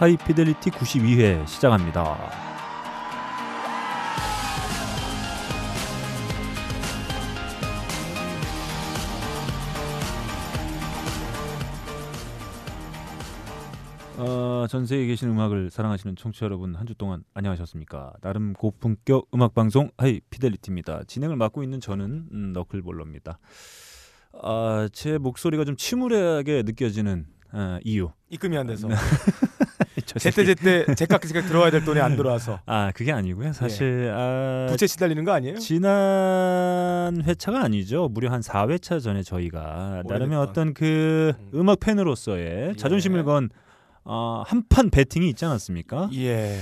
하이피델리티 92회 시작합니다. 어, 전 세계에 계신 음악을 사랑하시는 청취자 여러분 한 주 동안 안녕하셨습니까? 나름 고품격 음악 방송 하이피델리티입니다. 진행을 맡고 있는 저는 음, 너클볼러입니다. 아, 제 목소리가 좀 침울하게 느껴지는 아, 이유. 입금이 안 돼서 저 제때 제때 제깍제깍 들어와야 될 돈이 안 들어와서 아 그게 아니고요. 사실 아, 부채 시달리는 거 아니에요? 지난 회차가 아니죠. 무려 한 4회차 전에 저희가 나름의. 어떤 그 음. 음악 팬으로서의 예. 자존심을 건 어, 한판 배팅이 있지 않았습니까? 예.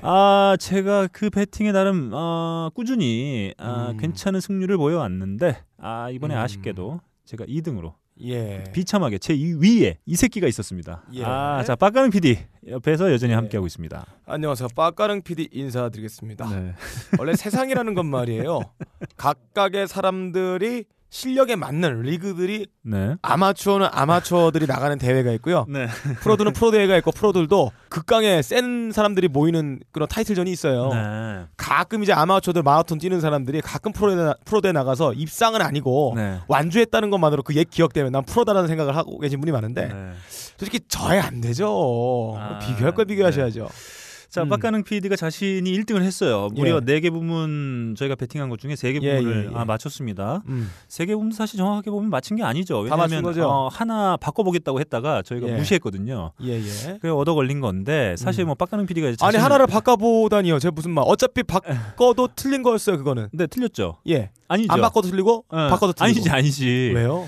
아 제가 그 배팅에 나름 어, 꾸준히 아, 음. 괜찮은 승률을 보여왔는데 아 이번에 음. 아쉽게도 제가 2등으로 예. 비참하게 제이 위에 이 새끼가 있었습니다. 예. 아자 빡가는 PD 옆에서 여전히 예. 함께하고 있습니다. 안녕하세요. 빠까릉 PD 인사드리겠습니다. 네. 원래 세상이라는 건 말이에요. 각각의 사람들이 실력에 맞는 리그들이 네. 아마추어는 아마추어들이 나가는 대회가 있고요. 네. 프로들은 프로 대회가 있고 프로들도 극강의 센 사람들이 모이는 그런 타이틀전이 있어요. 네. 가끔 이제 아마추어들 마라톤 뛰는 사람들이 가끔 프로대 프로대 나가서 입상은 아니고 네. 완주했다는 것만으로 그 옛 기억 때문에 난 프로다라는 생각을 하고 계신 분이 많은데 네. 솔직히 저야 안 되죠. 아, 비교할 걸 비교하셔야죠. 자, 음. 빡가능 PD가 자신이 1등을 했어요. 무려 예. 네개 부문 저희가 배팅한 것 중에 세개 예, 부문을 예, 예. 아, 맞췄습니다. 음. 세개 부문 사실 정확하게 보면 맞힌 게 아니죠. 왜냐하면? 어, 하나 바꿔보겠다고 했다가 저희가 예. 무시했거든요. 예, 예. 그래 얻어 걸린 건데 사실 음. 뭐 빡가능 PD가 아니 하나를 바꿔보다니요. 제가 무슨 말? 어차피 바꿔도 틀린 거였어요. 그거는. 네 틀렸죠. 예. 아니죠. 안 바꿔도 틀리고 어, 바꿔도 틀리고. 아니지 아니지. 왜요?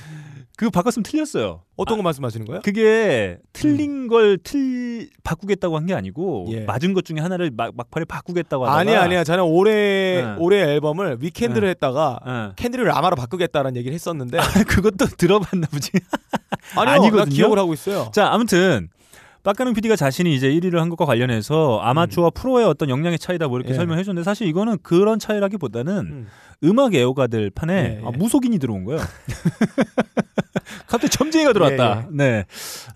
그 바꿨으면 틀렸어요. 어떤 거 말씀하시는 거예요? 그게 틀린 걸틀 바꾸겠다고 한 게 아니고 음. 예. 맞은 것 중에 하나를 막, 막판에 바꾸겠다고 하다가 아니야, 아니야. 저는 올해 네. 올해 앨범을 위켄드를 네. 했다가 어. 캔디를 라마로 바꾸겠다라는 얘기를 했었는데 그것도 들어봤나 보지. 아니요, 아니거든요? 나 기억을 하고 있어요. 자, 아무튼 빡가능 PD가 자신이 이제 1위를 한 것과 관련해서 아마추어와 프로의 어떤 역량의 차이다 뭐 이렇게 예. 설명해 줬는데 사실 이거는 그런 차이라기보다는 음. 음악 애호가들 판에 예, 예. 아, 무속인이 들어온 거예요. 갑자기 점쟁이가 들어왔다. 예, 네.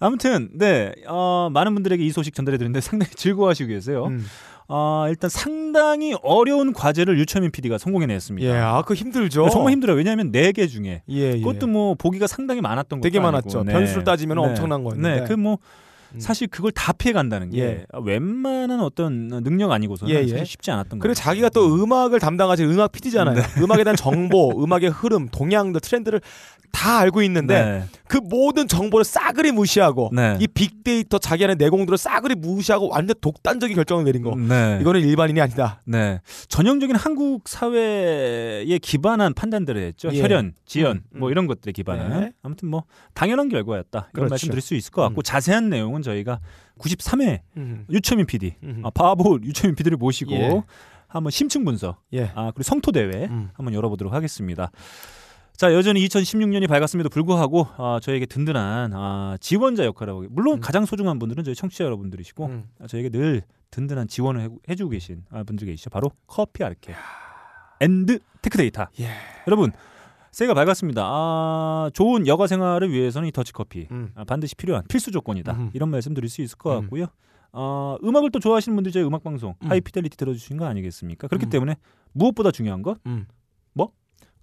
아무튼 네 어, 많은 분들에게 이 소식 전달해 드렸는데 상당히 즐거워하시고 계세요. 음. 어, 일단 상당히 어려운 과제를 유철민 PD가 성공해냈습니다. 예, 아, 그 힘들죠. 정말 힘들어요. 왜냐하면 네 개 중에 예, 예. 그것도 뭐 보기가 상당히 많았던 것도 되게 아니고. 많았죠. 네. 변수를 따지면 네. 엄청난 거였는데. 네, 그뭐 음. 사실 그걸 다 피해 간다는 게 예. 웬만한 어떤 능력 아니고서는 예, 예. 사실 쉽지 않았던 거예요. 그리고 자기가 또 음악을 담당하지 음악 PD잖아요. 음악에 대한 정보, 음악의 흐름, 동향들, 트렌드를 다 알고 있는데 네. 그 모든 정보를 싸그리 무시하고 네. 이 빅데이터 자기 안에 내공들을 싸그리 무시하고 완전 독단적인 결정을 내린 거. 네. 이거는 일반인이 아니다. 네. 전형적인 한국 사회에 기반한 판단들을 했죠. 예. 혈연, 지연, 음, 뭐 음. 이런 것들에 기반한. 네. 아무튼 뭐 당연한 결과였다. 이런 그렇죠. 말씀 드릴 수 있을 것 같고 음. 자세한 내용은 저희가 93회 음. 유철민 PD, 음. 아, 바보 유철민 PD를 모시고 예. 한번 심층 분석, 예. 아 그리고 성토 대회 음. 한번 열어보도록 하겠습니다. 자 여전히 2016년이 밝았음에도 불구하고 아, 저에게 든든한 아, 지원자 역할을 하고 물론 음. 가장 소중한 분들은 저희 청취자 여러분들이시고 음. 아, 저에게 늘 든든한 지원을 해, 해주고 계신 아, 분들 계시죠. 바로 커피 아르케 and 테크데이터 예. 여러분 새해가 밝았습니다. 아, 좋은 여가 생활을 위해서는 이 더치 커피 음. 아, 반드시 필요한 필수 조건이다. 음. 이런 말씀 드릴 수 있을 것 음. 같고요. 어, 음악을 또 좋아하시는 분들 저희 음악 방송 음. 하이피델리티 들어주신 거 아니겠습니까? 그렇기 음. 때문에 무엇보다 중요한 것?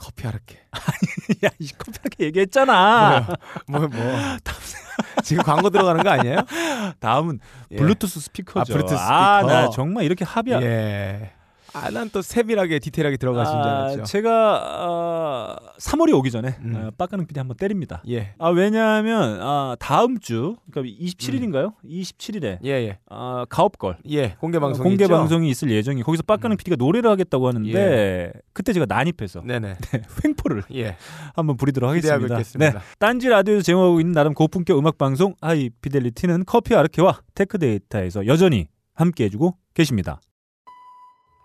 커피 아르케. 야, 이 커피 이렇게 얘기했잖아. 뭐 뭐. 지금 광고 들어가는 거 아니에요? 다음은 예. 블루투스 스피커죠. 아, 블루투스 아, 스피커. 나 정말 이렇게 합의야. 예. 아, 난 또 세밀하게 디테일하게 들어가신 줄 알았죠. 제가 어, 3월이 오기 전에 음. 어, 빡가능 PD 한번 때립니다. 예. 아 왜냐하면 아, 다음 주 그러니까 27일인가요? 27일에 예, 예. 아, 가업걸 예. 공개 방송 공개 방송이 있을 예정이 거기서 빡가능 음. PD가 노래를 하겠다고 하는데 예. 그때 제가 난입해서 네, 네. 횡포를 예. 한번 부리도록 하겠습니다. 네, 딴지 라디오에서 제공하고 있는 나름 고품격 음악 방송 하이피델리티는 커피 아르케와 테크데이터에서 여전히 함께 해주고 계십니다.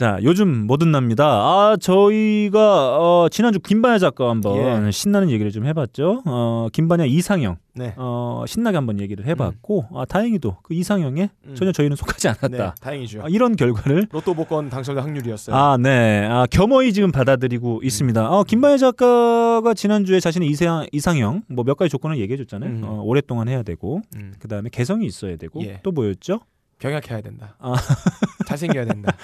자, 요즘 뭐든 납니다. 아, 저희가 어, 지난주 김반야 작가와 한번 예. 신나는 얘기를 좀 해봤죠. 어, 김반야 이상형, 네. 어, 신나게 한번 얘기를 해봤고, 아, 다행히도 그 이상형에 음. 전혀 저희는 속하지 않았다. 네, 다행이죠. 아, 이런 결과를 로또 복권 당첨자 확률이었어요. 아, 네. 아, 겸허히 지금 받아들이고 있습니다. 어, 김반야 작가가 지난주에 자신의 이상, 이상형, 뭐 몇 가지 조건을 얘기해줬잖아요. 음. 어, 오랫동안 해야 되고, 음, 그 다음에 개성이 있어야 되고, 예. 또 뭐였죠? 병약해야 된다. 아. 잘생겨야 된다.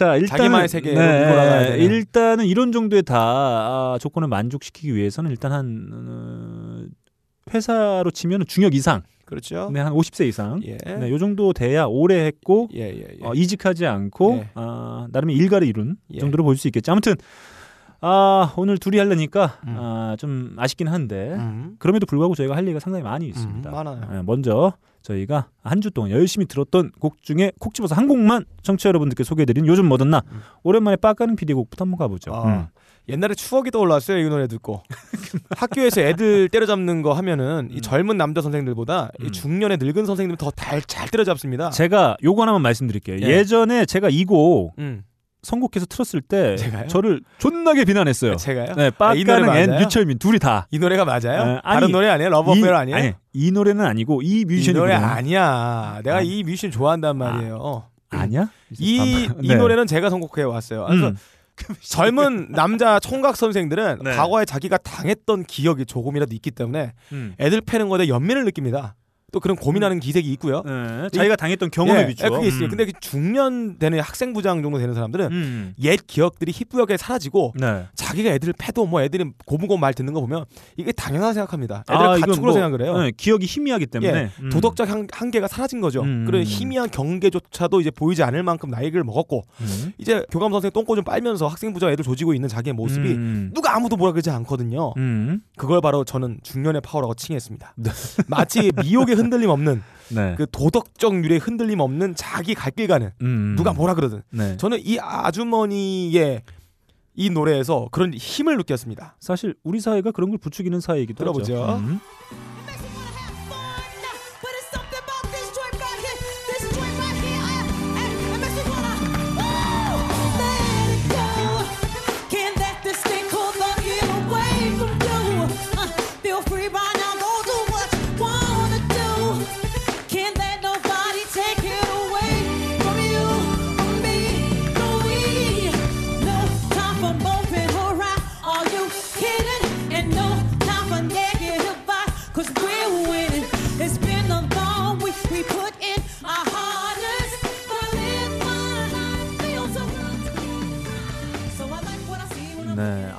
자, 일단 자기만의 세계로 돌아가야 되는. 일단은 이런 정도의 다 아, 조건을 만족시키기 위해서는 일단 한 어, 회사로 치면 중역 이상, 그렇죠. 네, 한 50세 이상, 예. 네, 요 정도 돼야 오래 했고 예, 예, 예. 어, 이직하지 않고 예. 아, 나름의 일가를 이룬 예. 정도로 볼 수 있겠죠. 아무튼 아, 오늘 둘이 하려니까 음. 아, 좀 아쉽긴 한데 음. 그럼에도 불구하고 저희가 할 얘기가 상당히 많이 있습니다. 음, 많아요. 예, 먼저 저희가 한 주 동안 열심히 들었던 곡 중에 콕 집어서 한 곡만 청취자 여러분들께 소개해드린 요즘 뭐든 나 음. 오랜만에 빡가는 PD 곡부터 한번 가보죠. 아, 음. 옛날에 추억이 떠올랐어요 이 노래 듣고 학교에서 애들 때려잡는 거 하면은 이 음. 젊은 남자 선생들보다 음. 이 중년의 늙은 선생님이 더잘 때려잡습니다. 제가 요거 하나만 말씀드릴게요. 예. 예. 전에 제가 이곡 음, 선곡해서 틀었을 때 제가요? 저를 존나게 비난했어요. 제가요? 네, 아, 이 노래 빡가는 and? 유철민 둘이 다. 이 노래가 맞아요? 에, 아니, 다른 노래 아니에요? 이, Love Affair 아니에요? 아니, 이 노래는 아니고 이이 뮤지션이 노래 부르는- 아니야. 내가 아니. 이 뮤지션 좋아한단 말이에요. 아 니야? 이, 반반- 이 네. 노래는 제가 선곡해 왔어요. 그래서 음. 젊은 남자 총각 선생들은 네. 과거에 자기가 당했던 기억이 조금이라도 있기 때문에 음. 애들 패는 거에 연민을 느낍니다. 또 그런 고민하는 기색이 있고요. 네, 자기가 당했던 경험에 예, 비추어. 예, 그게 있어요. 음. 근데 그 중년 되는 학생부장 정도 되는 사람들은 음. 옛 기억들이 희뿌옇게 사라지고 네. 자기가 애들을 패도 뭐 애들이 고분고분 말 듣는 거 보면 이게 당연하다 생각합니다. 애들 아, 가축으로 뭐, 생각을 해요. 네, 기억이 희미하기 때문에 예, 음. 도덕적 한, 한계가 사라진 거죠. 음. 그런 희미한 경계조차도 이제 보이지 않을 만큼 나이를 먹었고 음. 이제 교감 선생 똥꼬 좀 빨면서 학생부장 애들 조지고 있는 자기의 모습이 음. 누가 아무도 뭐라 그러지 않거든요. 음. 그걸 바로 저는 중년의 파워라고 칭했습니다. 네. 마치 미혹의 흔들림 없는 네. 그 도덕적 유의 흔들림 없는 자기 갈 길 가는 음. 누가 뭐라 그러든 네. 저는 이 아주머니의 이 노래에서 그런 힘을 느꼈습니다. 사실 우리 사회가 그런 걸 부추기는 사회이기도 들어보죠. 하죠. 음.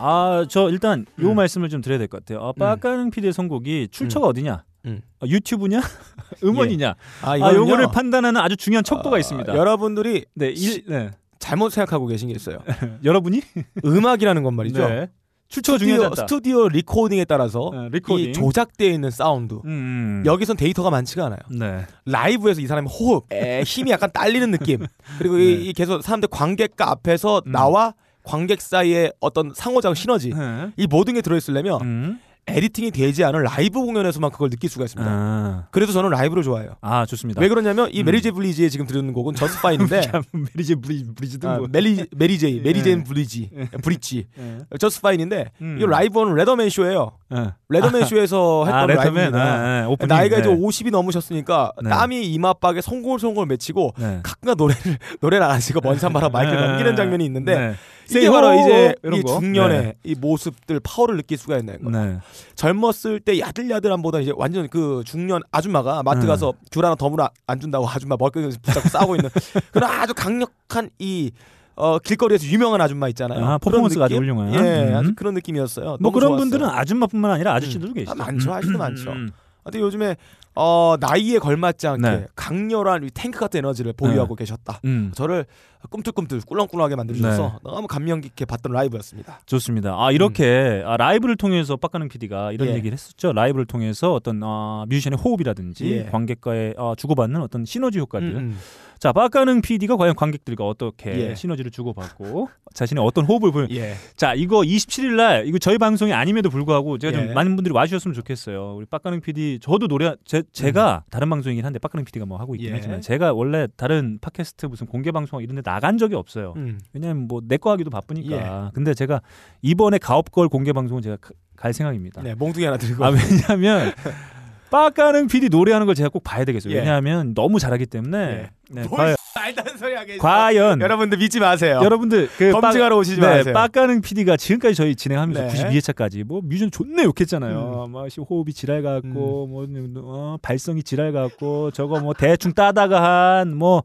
아, 저 일단 요 음. 말씀을 좀 드려야 될 것 같아요. 아, 빠까는 PD의 선곡이 출처가 어디냐? 음. 아, 유튜브냐? 음원이냐? 아, 아, 이거는요, 요거를 판단하는 아주 중요한 척도가 어, 있습니다. 여러분들이 네, 일, 네. 잘못 생각하고 계신 게 있어요. 여러분이 음악이라는 건 말이죠. 네. 출처가 스튜디오, 중요하다. 스튜디오 recording에 따라서 네, recording. 이 조작되어 있는 사운드 음, 음. 여기선 데이터가 많지가 않아요. 네. 라이브에서 이 사람의 호흡, 에, 힘이 약간 딸리는 느낌. 그리고 이, 네. 이 계속 사람들 관객과 앞에서 음. 나와 관객 사이의 어떤 상호작용 시너지 네. 이 모든 게 들어있으려면 음. editing이 되지 않은 라이브 공연에서만 그걸 느낄 수가 있습니다. 아. 그래서 저는 라이브를 좋아해요. 아, 좋습니다. 왜 그러냐면 이 음. 메리제 블리지에 지금 들은 곡은 Just Fine인데 메리제 브리즈든 아, 뭐. 메리 메리제이 메리제인 예. 블리지 브리지 예. Just Fine인데 음. 이 라이브는 레터맨 쇼예요. 예. 레터맨 쇼에서 했던 아. 라이브입니다. 아, 아, 오프닝. 나이가 이제 네. 50이 넘으셨으니까 네. 땀이 이마박에 송골송골 맺히고 네. 가끔가 노래를 노래를 안 하시고 먼 산바라 마이크를 네. 넘기는 장면이 있는데 네. 이게 바로 이제 이 거. 중년의 네. 이 모습들 파워를 느낄 수가 있는 거예요. 네. 젊었을 때 야들야들함보다 이제 완전 그 중년 아줌마가 마트 네. 가서 귤 하나 덤으로 안 준다고 아줌마 머리끈에서 붙잡고 싸우고 있는 그런 아주 강력한 이 어, 길거리에서 유명한 아줌마 있잖아요. 아, 퍼포먼스가 아주 느낌? 훌륭한. 예, 음. 아주 그런 느낌이었어요. 뭐 그런 좋았어요. 분들은 아줌마뿐만 아니라 아저씨들도 계시죠. 아, 많죠. 아저씨도 많죠. 음. 근데 요즘에 어, 나이에 걸맞지 않게 네. 강렬한 이 탱크 같은 에너지를 보유하고 계셨다. 음. 저를 꿈틀꿈틀 꿀렁꿀렁하게 만들어주셔서 너무 감명 깊게 봤던 라이브였습니다. 좋습니다. 아 이렇게 아, 라이브를 통해서 빡가는 PD가 이런 음. 예. 얘기를 했었죠. 라이브를 통해서 어떤 어, 뮤지션의 호흡이라든지 예. 관객과의 어, 주고받는 어떤 시너지 효과들 음, 음. 자, 빡가능 PD가 과연 관객들과 어떻게 예. 시너지를 주고받고 자신의 어떤 호흡을 보여. 예. 자, 이거 27일 날 이거 저희 방송이 아님에도 불구하고 제가 예. 좀 많은 분들이 와주셨으면 좋겠어요. 우리 빡가능 PD 저도 노래 제, 제가 다른 방송이긴 한데 빡가능 PD가 뭐 하고 있긴 음. 예. 하지만 제가 원래 다른 팟캐스트 무슨 공개 방송 이런 데 나간 적이 없어요. 음. 왜냐면 뭐 내 거 하기도 바쁘니까. 예. 근데 제가 이번에 가업걸 공개 방송은 제가 가- 갈 생각입니다. 네, 몽둥이 하나 들고. 아 왜냐하면 빡가능 PD 노래하는 걸 제가 꼭 봐야 되겠어요. 예. 왜냐하면 너무 잘하기 때문에. 예. 네, 뭘 과연, 소리. 과연 여러분들 믿지 마세요. 여러분들 그 검증하러 오시지 네, 마세요. 빡가능 PD가 지금까지 저희 진행하면서 네. 92회차까지 뭐 뮤지션 존나 욕했잖아요. 막 씨, 호흡이 지랄 같고 뭐 어, 발성이 지랄 같고 저거 뭐 대충 따다가 한뭐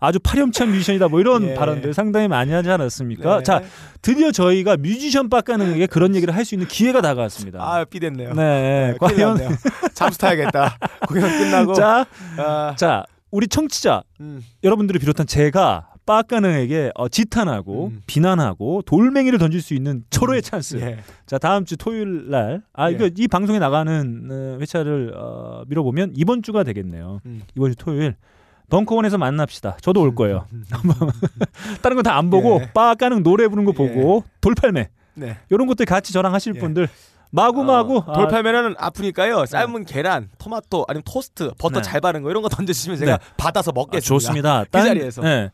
아주 파렴치한 뮤지션이다 뭐 이런 예. 발언들 상당히 많이 하지 않았습니까? 네. 자 드디어 저희가 뮤지션 빡가능에게 그런 얘기를 할 수 있는 기회가 다가왔습니다. 아, 삐됐네요. 네, 큰일 과연. 잠수 타야겠다. 공연 끝나고. 자, 아, 자 우리 청취자 음. 여러분들을 비롯한 제가 빡가능에게 어, 지탄하고 음. 비난하고 돌멩이를 던질 수 있는 철호의 찬스. 예. 자 다음 주 토요일 날, 아 예. 이거 이 방송에 나가는 어, 회차를 어, 밀어보면 이번 주가 되겠네요. 음. 이번 주 토요일 벙커원에서 만납시다. 저도 올 거예요. 다른 건다안 보고 예. 빡가능 노래 부르는 거 보고 돌팔매 네. 이런 것들 같이 저랑 하실 예. 분들 마구마구 어, 아, 돌팔면은 아프니까요. 삶은 계란, 토마토, 아니면 토스트, 버터 네. 잘 바른 거 이런 거 던져주시면 제가 네. 받아서 아, 먹겠습니다. 좋습니다. 그 자리에서. 네.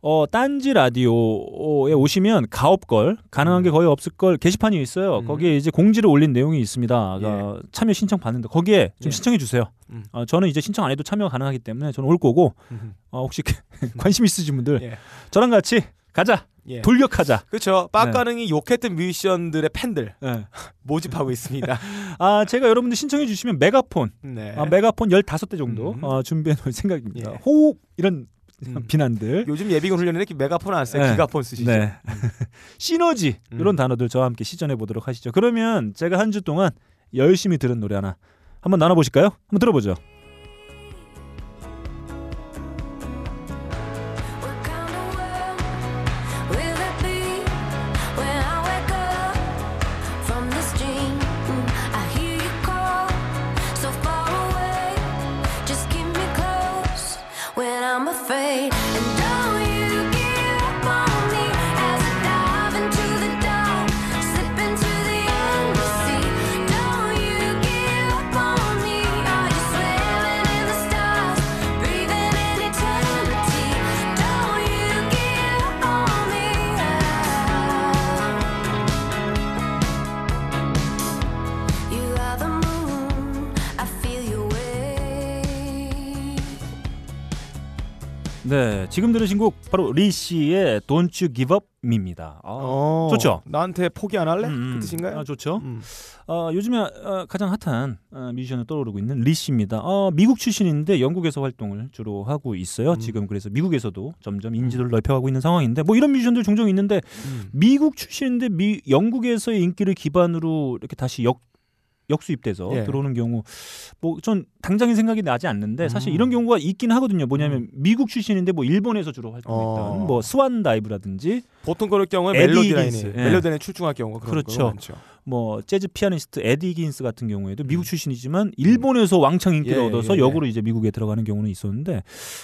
어, 딴지 라디오에 오시면 가업걸 가능한 게 거의 없을 걸 게시판이 있어요. 음. 거기에 이제 공지를 올린 내용이 있습니다. 예. 어, 참여 신청 받는데 거기에 좀 예. 신청해 주세요. 음. 어, 저는 이제 신청 안 해도 참여 가능하기 때문에 저는 올 거고 음. 어, 혹시 관심 있으신 분들 예. 저랑 같이 가자 예. 돌격하자. 그렇죠. 빡가능이 욕했던 뮤지션들의 팬들 예. 모집하고 있습니다. 아 제가 여러분들 신청해 주시면 메가폰 네. 아, 메가폰 15대 정도 음. 어, 준비해 놓을 생각입니다. 예. 호흡 이런 음. 비난들 요즘 예비군 훈련에는 이렇게 메가폰 안 써요. 네. 기가폰 쓰시죠. 네. 시너지 음. 이런 단어들 저와 함께 시전해 보도록 하시죠. 그러면 제가 한 주 동안 열심히 들은 노래 하나 한번 나눠 보실까요? 한번 들어보죠. 네, 지금 들으신 곡 바로 Lissie의 Don't You Give Up Me입니다. 아, 어, 좋죠? 나한테 포기 안 할래? 음, 그 뜻인가요? 아, 좋죠. 음. 어, 요즘에 어, 가장 핫한 어, 뮤지션으로 떠오르고 있는 Lissie입니다. 어, 미국 출신인데 영국에서 활동을 주로 하고 있어요. 음. 지금 그래서 미국에서도 점점 인지도를 넓혀가고 있는 상황인데 뭐 이런 뮤지션들 종종 있는데 음. 미국 출신인데 미, 영국에서의 인기를 기반으로 이렇게 다시 역 역수입돼서 예. 들어오는 경우 뭐 전 당장의 생각이 나지 않는데 사실 음. 이런 경우가 있긴 하거든요. 뭐냐면 미국 출신인데 뭐 일본에서 주로 활동했던 어. 뭐 스완 다이브라든지 보통 그럴 경우에 에디 멜로디 히긴스, 예. 멜로디 라인에 출중할 경우가 그렇죠. 뭐 재즈 피아니스트 에디 히긴스 같은 경우에도 미국 출신이지만 일본에서 왕창 인기를 음. 예, 얻어서 예, 예. 역으로 이제 미국에 들어가는 경우는 있었는데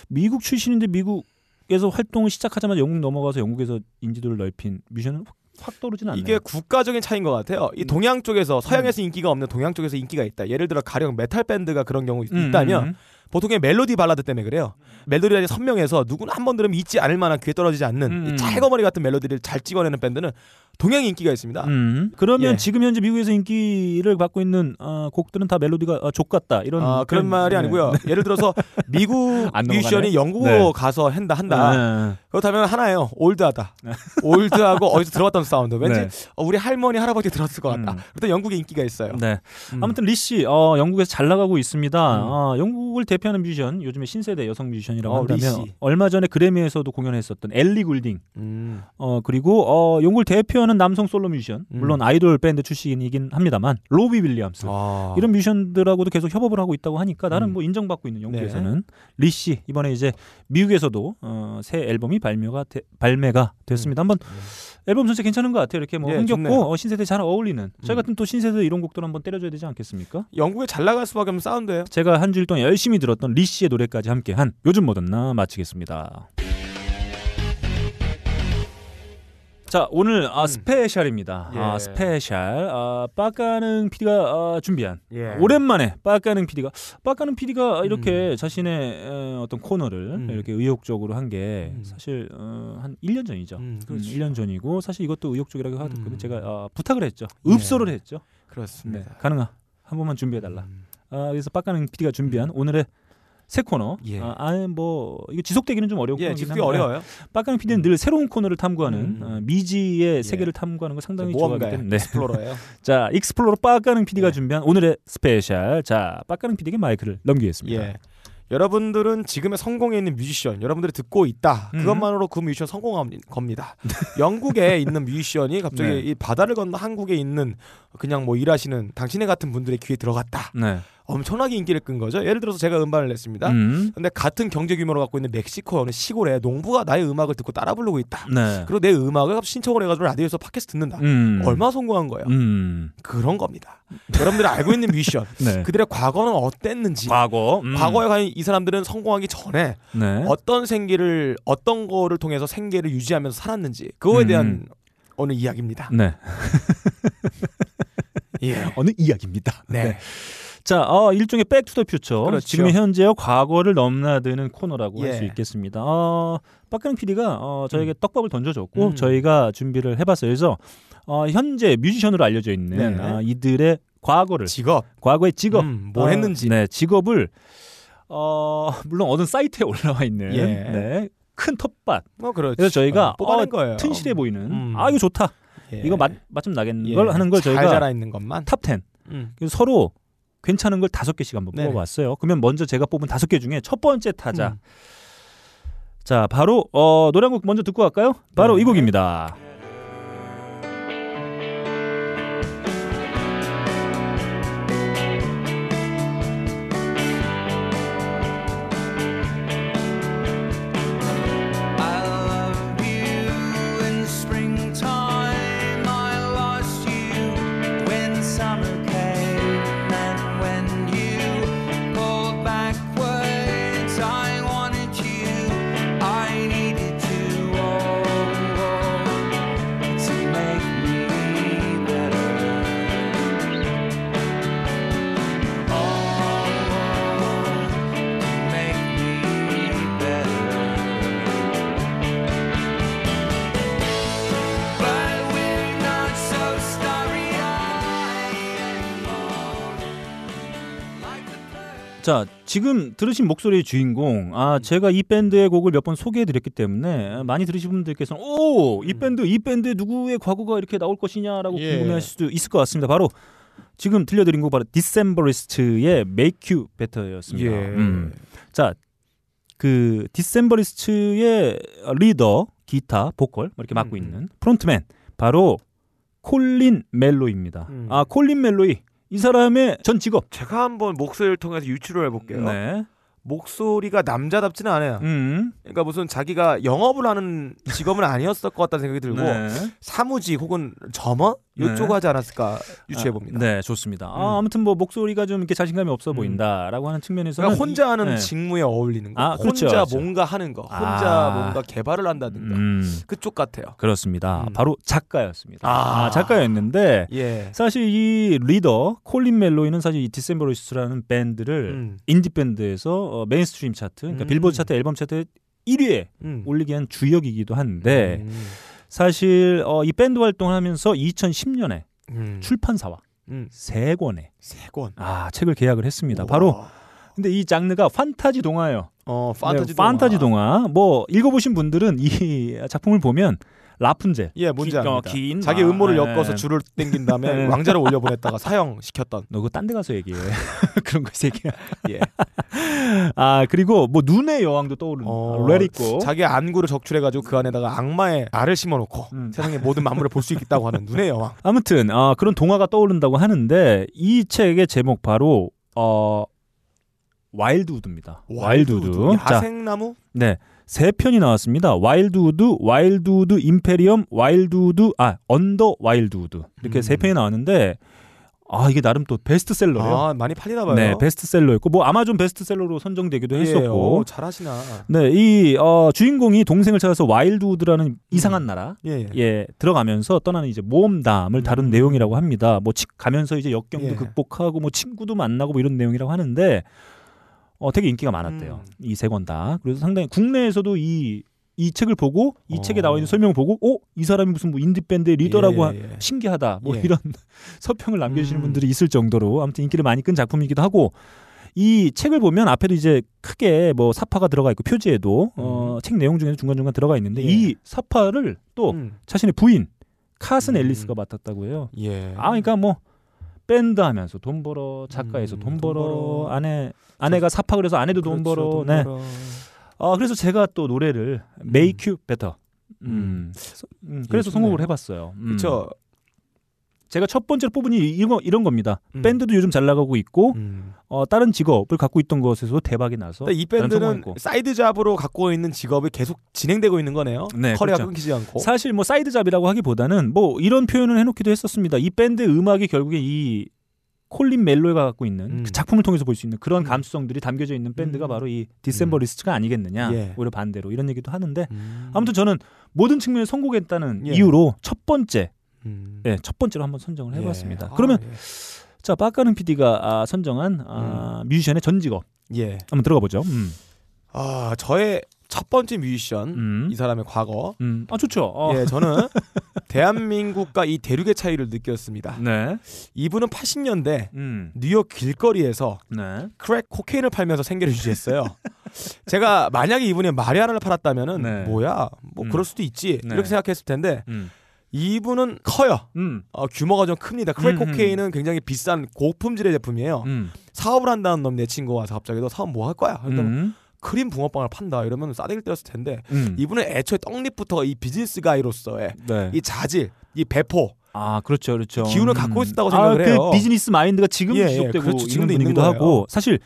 미국 출신인데 미국 에서 활동을 시작하자마자 영국 넘어가서 영국에서 인지도를 넓힌 뮤지션은 확, 확 떠오르진 않네요. 이게 국가적인 차이인 것 같아요. 이 동양 쪽에서 서양에서 음. 인기가 없는 동양 쪽에서 인기가 있다. 예를 들어 가령 메탈 밴드가 그런 경우 음, 있다면 음, 보통의 멜로디 발라드 때문에 그래요. 멜로디 라인이 선명해서 누구나 한 번 들으면 잊지 않을 만한 귀에 떨어지지 않는 음. 이 찰거머리 같은 멜로디를 잘 찍어내는 밴드는 동양의 인기가 있습니다. 음. 그러면 예. 지금 현재 미국에서 인기를 받고 있는 어, 곡들은 다 멜로디가 어, 좆같다 이런 아, 그런 말이 네. 아니고요. 예를 들어서 미국 안 넘어가네. 뮤지션이 영국으로 네. 가서 한다 한다. 네. 그렇다면 하나예요. old하다. old하고 어디서 들어봤던 사운드. 왠지 네. 어, 우리 할머니 할아버지 들었을 것 같다. 음. 그때 영국에 인기가 있어요. 네. 음. 아무튼 리 씨, 어, 영국에서 잘 나가고 있습니다. 음. 어, 영국을 대표하는 뮤지션, 요즘에 신세대 여성 뮤지션이라고 어, 리 한다면 씨. 얼마 전에 그래미에서도 공연했었던 엘리 굴딩, 음. 어 그리고 어 영국을 대표 뮤지션은 남성 솔로 뮤지션, 음. 물론 아이돌 밴드 출신이긴 합니다만 로비 윌리엄스 아. 이런 뮤지션들하고도 계속 협업을 하고 있다고 하니까 나는 음. 뭐 인정받고 있는 영국에서는 리씨 이번에 이제 미국에서도 어, 새 앨범이 발매가 되- 발매가 됐습니다. 한번 앨범 전체 괜찮은 것 같아요. 이렇게 뭐 예, 흥겹고. 어, 신세대 잘 어울리는 저희 음. 같은 또 신세대 이런 곡들 한번 때려줘야 되지 않겠습니까? 영국에 잘 나갈 수밖에 없는 사운드예요. 제가 한 주일 동안 열심히 들었던 리씨의 노래까지 함께한 요즘 뭐든 나 마치겠습니다. 자 오늘 아 음. 스페셜입니다. 아 예. 스페셜 아 빠까능 PD가 아, 준비한 예. 오랜만에 빠까능 PD가 빠까능 PD가 이렇게 음. 자신의 에, 어떤 코너를 음. 이렇게 의욕적으로 한게 음. 사실 어, 한 1년 전이죠. 음, 음, 그렇죠. 1년 전이고 사실 이것도 의욕적이라고 하도 음. 제가 아, 부탁을 했죠. 예. 읍소를 했죠. 네, 그렇습니다. 가능하 한 번만 준비해 달라. 음. 아, 그래서 빡가는 PD가 준비한 오늘의 새 코너. 예. 아, 아예 뭐 이거 지속되기는 좀 어려운 예, 한데 어려워요. 빡가는 PD는 늘 새로운 코너를 탐구하는 음. 어, 미지의 예. 세계를 탐구하는 걸 상당히 좋아하기 때문에. 네. explorer예요. 자, explorer 빡가는 PD가 예. 준비한 오늘의 스페셜. 자, 빡가는 PD에게 마이크를 넘기겠습니다. 예. 여러분들은 지금의 성공에 있는 뮤지션, 여러분들이 듣고 있다. 음. 그것만으로 그 뮤지션 성공한 겁니다. 영국에 있는 뮤지션이 갑자기 네. 이 바다를 건너 한국에 있는 그냥 뭐 일하시는 당신의 같은 분들의 귀에 들어갔다. 네. 엄청나게 인기를 끈 거죠. 예를 들어서 제가 음반을 냈습니다. 음. 근데 같은 경제 규모를 갖고 있는 멕시코 어느 시골에 농부가 나의 음악을 듣고 따라 부르고 있다. 네. 그리고 내 음악을 신청을 해가지고 라디오에서 팟캐스트 듣는다. 음. 얼마 성공한 거예요. 음. 그런 겁니다. 여러분들이 알고 있는 뮤지션, 네. 그들의 과거는 어땠는지, 과거. 음. 과거에 과연 이 사람들은 성공하기 전에 네. 어떤 생계를 어떤 거를 통해서 생계를 유지하면서 살았는지 그거에 음. 대한 어느 이야기입니다. 네. 예. 어느 이야기입니다. 네. 자, 어, 일종의 Back to the Future. 그렇죠. 지금의 현재와 과거를 넘나드는 코너라고 할 예. 수 있겠습니다. 어, 빡가는 PD가 어, 저에게 떡밥을 던져줬고 음. 저희가 준비를 해봤어요. 그래서 어, 현재 뮤지션으로 알려져 있는. 아, 이들의 과거를 직업, 과거의 직업, 음, 뭘 어, 했는지. 네, 직업을 어, 물론 어느 사이트에 올라와 있는 예. 네, 큰 텃밭. 뭐 그렇죠. 그래서 저희가 뽑아낸 어, 거예요. 튼실해 보이는 음. 아 이거 좋다. 예. 이거 맛 맛 좀 나겠는 예. 걸 하는 걸잘 저희가 자라 있는 것만. top 10. 음. 서로 괜찮은 걸 다섯 개씩 한번 네네. 뽑아봤어요. 그러면 먼저 제가 뽑은 다섯 개 중에 첫 번째 타자. 음. 자, 바로 어, 노래 한 곡 먼저 듣고 갈까요? 바로 네. 이 곡입니다. 지금 들으신 목소리의 주인공. 아, 제가 이 밴드의 곡을 몇 번 소개해 드렸기 때문에 많이 들으신 분들께서는 오, 이 밴드 이 밴드의 누구의 과거가 이렇게 나올 것이냐라고 예. 궁금해하실 수도 있을 것 같습니다. 바로 지금 들려드린 곡 바로 디셈버리스트의 Make You Better였습니다. 예. 음. 자, 그 디셈버리스트의 리더, 기타, 보컬 뭐 이렇게 맡고 음, 음. 있는 frontman 바로 콜린 멜로이입니다. 음. 아, 콜린 멜로이 이 사람의 전 직업. 제가 한번 목소리를 통해서 유추를 해볼게요. 네. 목소리가 남자답지는 않아요. 음. 그러니까 무슨 자기가 영업을 하는 직업은 아니었을 것 같다는 생각이 들고 네. 사무직 혹은 점원 이쪽 네. 하지 않았을까 유추해 봅니다. 아, 네, 좋습니다. 음. 아, 아무튼 뭐 목소리가 좀 이렇게 자신감이 없어 음. 보인다라고 하는 측면에서 그러니까 혼자 하는 네. 직무에 어울리는 거, 아, 그렇죠, 혼자 그렇죠. 뭔가 하는 거, 혼자 아. 뭔가 개발을 한다든가 음, 그쪽 같아요. 그렇습니다. 음. 바로 작가였습니다. 아. 아, 작가였는데 예. 사실 이 리더 콜린 멜로이는 사실 이 디셈버리스트라는 밴드를 음. 인디 밴드에서 어, mainstream 차트, 그러니까 음. 빌보드 차트, 앨범 차트 1위에 음. 올리기 위한 주역이기도 한데 음. 사실 어, 이 밴드 활동을 하면서 2010년에 음. 출판사와 음. 세 권의 세 권. 아, 책을 계약을 했습니다. 우와. 바로 근데 이 장르가 판타지 동화예요. 어 판타지 네, 판타지 동화. 뭐 읽어보신 분들은 이 작품을 보면 라푼젤. 예, 뭔지 기- 어. 긴 자기 마- 음모를 예. 엮어서 줄을 땡긴 다음에 네. 왕자를 올려보냈다가 사형 시켰던. 너 그거 딴 데 가서 얘기해. 그런 거 얘기야. 예. 아 그리고 뭐 눈의 여왕도 떠오르는 어, let it go 자기 안구를 적출해가지고 그 안에다가 악마의 알을 심어놓고 음. 세상의 모든 만물을 볼 수 있다고 하는 눈의 여왕. 아무튼 아, 그런 동화가 떠오른다고 하는데 이 책의 제목 바로 어 Wildwood입니다. Wildwood. 자, 야생나무? 네. 세 편이 나왔습니다. Wildwood, Wildwood Imperium, Wildwood, 아, Under Wildwood. 이렇게 음. 세 편이 나왔는데 아, 이게 나름 또 베스트셀러예요. 아 많이 팔리나 봐요. 네, 베스트셀러였고 뭐 아마존 베스트셀러로 선정되기도 예, 했었고. 오, 잘하시나. 네, 이 어, 주인공이 동생을 찾아서 Wildwood라는 이상한 나라 예, 예. 예, 들어가면서 떠나는 이제 모험담을 다룬 음. 내용이라고 합니다. 뭐 치- 가면서 이제 역경도 예. 극복하고 뭐 친구도 만나고 뭐 이런 내용이라고 하는데 어 되게 인기가 많았대요. 음. 이세 권 다. 그래서 상당히 국내에서도 이 이 책을 보고 이 어. 책에 나와 있는 설명을 보고 어, 이 사람이 무슨 뭐 인디 밴드의 리더라고 예, 하- 예. 신기하다. 뭐 예. 이런 서평을 남겨주시는 음. 분들이 있을 정도로 아무튼 인기를 많이 끈 작품이기도 하고 이 책을 보면 앞에도 이제 크게 뭐 사파가 들어가 있고 표지에도 어, 책 내용 중에 중간중간 들어가 있는데 음. 예. 이 사파를 또 음. 자신의 부인 카슨 음. 앨리스가 맡았다고 해요. 예. 아, 그러니까 뭐 밴드 하면서 돈 벌어, 작가에서 음, 돈돈 벌어, 벌어. 아내 아내가 삽화 그래서 아내도 돈 그렇죠, 벌어. 돈 네. 벌어. 아, 그래서 제가 또 노래를 Make You Better. 음. 음, 그래서 좋네요. 선곡을 해봤어요. 음. 그쵸. 제가 첫 번째로 뽑은 이 이런, 거- 이런 겁니다. 음. 밴드도 요즘 잘 나가고 있고 음. 어, 다른 직업을 갖고 있던 것에서 대박이 나서 이 밴드는. side job으로 갖고 있는 직업이 계속 진행되고 있는 거네요. 네, 커리어가 그렇죠. 끊기지 않고. 사실 뭐 side job이라고 하기보다는 뭐 이런 표현을 해놓기도 했었습니다. 이 밴드의 음악이 결국에 이 콜린 멜로이가 갖고 있는 음. 그 작품을 통해서 볼 수 있는 그런 음. 감수성들이 담겨져 있는 밴드가 음. 바로 이 디셈버리스트가 아니겠느냐. 예. 오히려 반대로 이런 얘기도 하는데 음. 아무튼 저는 모든 측면에 성공했다는 예. 이유로 첫 번째, 음. 예, 첫 번째로 한번 선정을 해봤습니다. 예. 그러면 아, 자 빠까는 PD가 아, 선정한 아, 뮤지션의 전 직업 예. 예. 한번 들어가 보죠. 음. 아 저의 첫 번째 뮤지션 음. 이 사람의 과거. 음. 아 좋죠. 어. 예, 저는 대한민국과 이 대륙의 차이를 느꼈습니다. 네. 이분은 80년대 음. 뉴욕 길거리에서 네. crack cocaine을 팔면서 생계를 유지했어요. 제가 만약에 이분이 마리화나를 팔았다면은 네. 뭐야 뭐 음. 그럴 수도 있지 네. 이렇게 생각했을 텐데 음. 이분은 커요. 음. 어, 규모가 좀 큽니다. crack 음, cocaine은 굉장히 비싼 고품질의 제품이에요. 음. 사업을 한다는 놈 내 친구 와서 갑자기 너 사업 뭐 할 거야? 그러니까 음. 크림 붕어빵을 판다 이러면 싸대기를 때렸을 텐데 음. 이분은 애초에 떡잎부터 이 비즈니스 guy로서의 네. 이 자질, 이 배포 아 그렇죠, 그렇죠. 기운을 갖고 있었다고 생각을 아, 해요. 그 비즈니스 마인드가 지금 예, 예, 지속되고 그렇죠. 있는 지금도 있는 분이기도. 하고 사실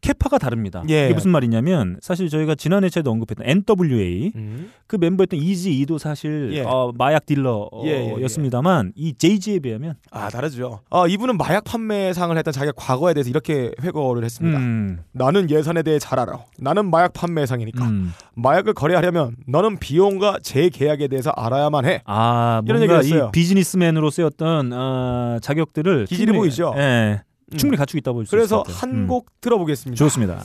캐파가 다릅니다. 예. 이게 무슨 말이냐면 사실 저희가 지난 회차에도 언급했던 NWA 음. 그 멤버였던 이지 이도 사실 예. 어, 마약 예, 예, 예. 딜러였습니다만 이 JG에 비하면 아 다르죠. 어, 이분은 마약 판매상을 했던 자기가 과거에 대해서 이렇게 회고를 했습니다. 음, 나는 예산에 대해 잘 알아. 나는 마약 판매상이니까 음. 마약을 거래하려면 너는 비용과 재계약에 대해서 알아야만 해. 아 이런 얘기를 했어요. 이 비즈니스맨으로서의 어떤 어, 자격들을 기질이 보이죠? 예, 음. 충분히 갖추고 있다 볼수 있을 그래서 것 같아요. 한 음. 곡 들어보겠습니다. 좋습니다.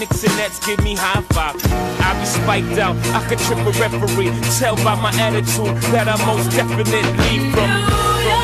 Knicks and Nets give me high five. I be spiked out, I could trip a referee. Tell by my attitude that I most definitely from. Hey,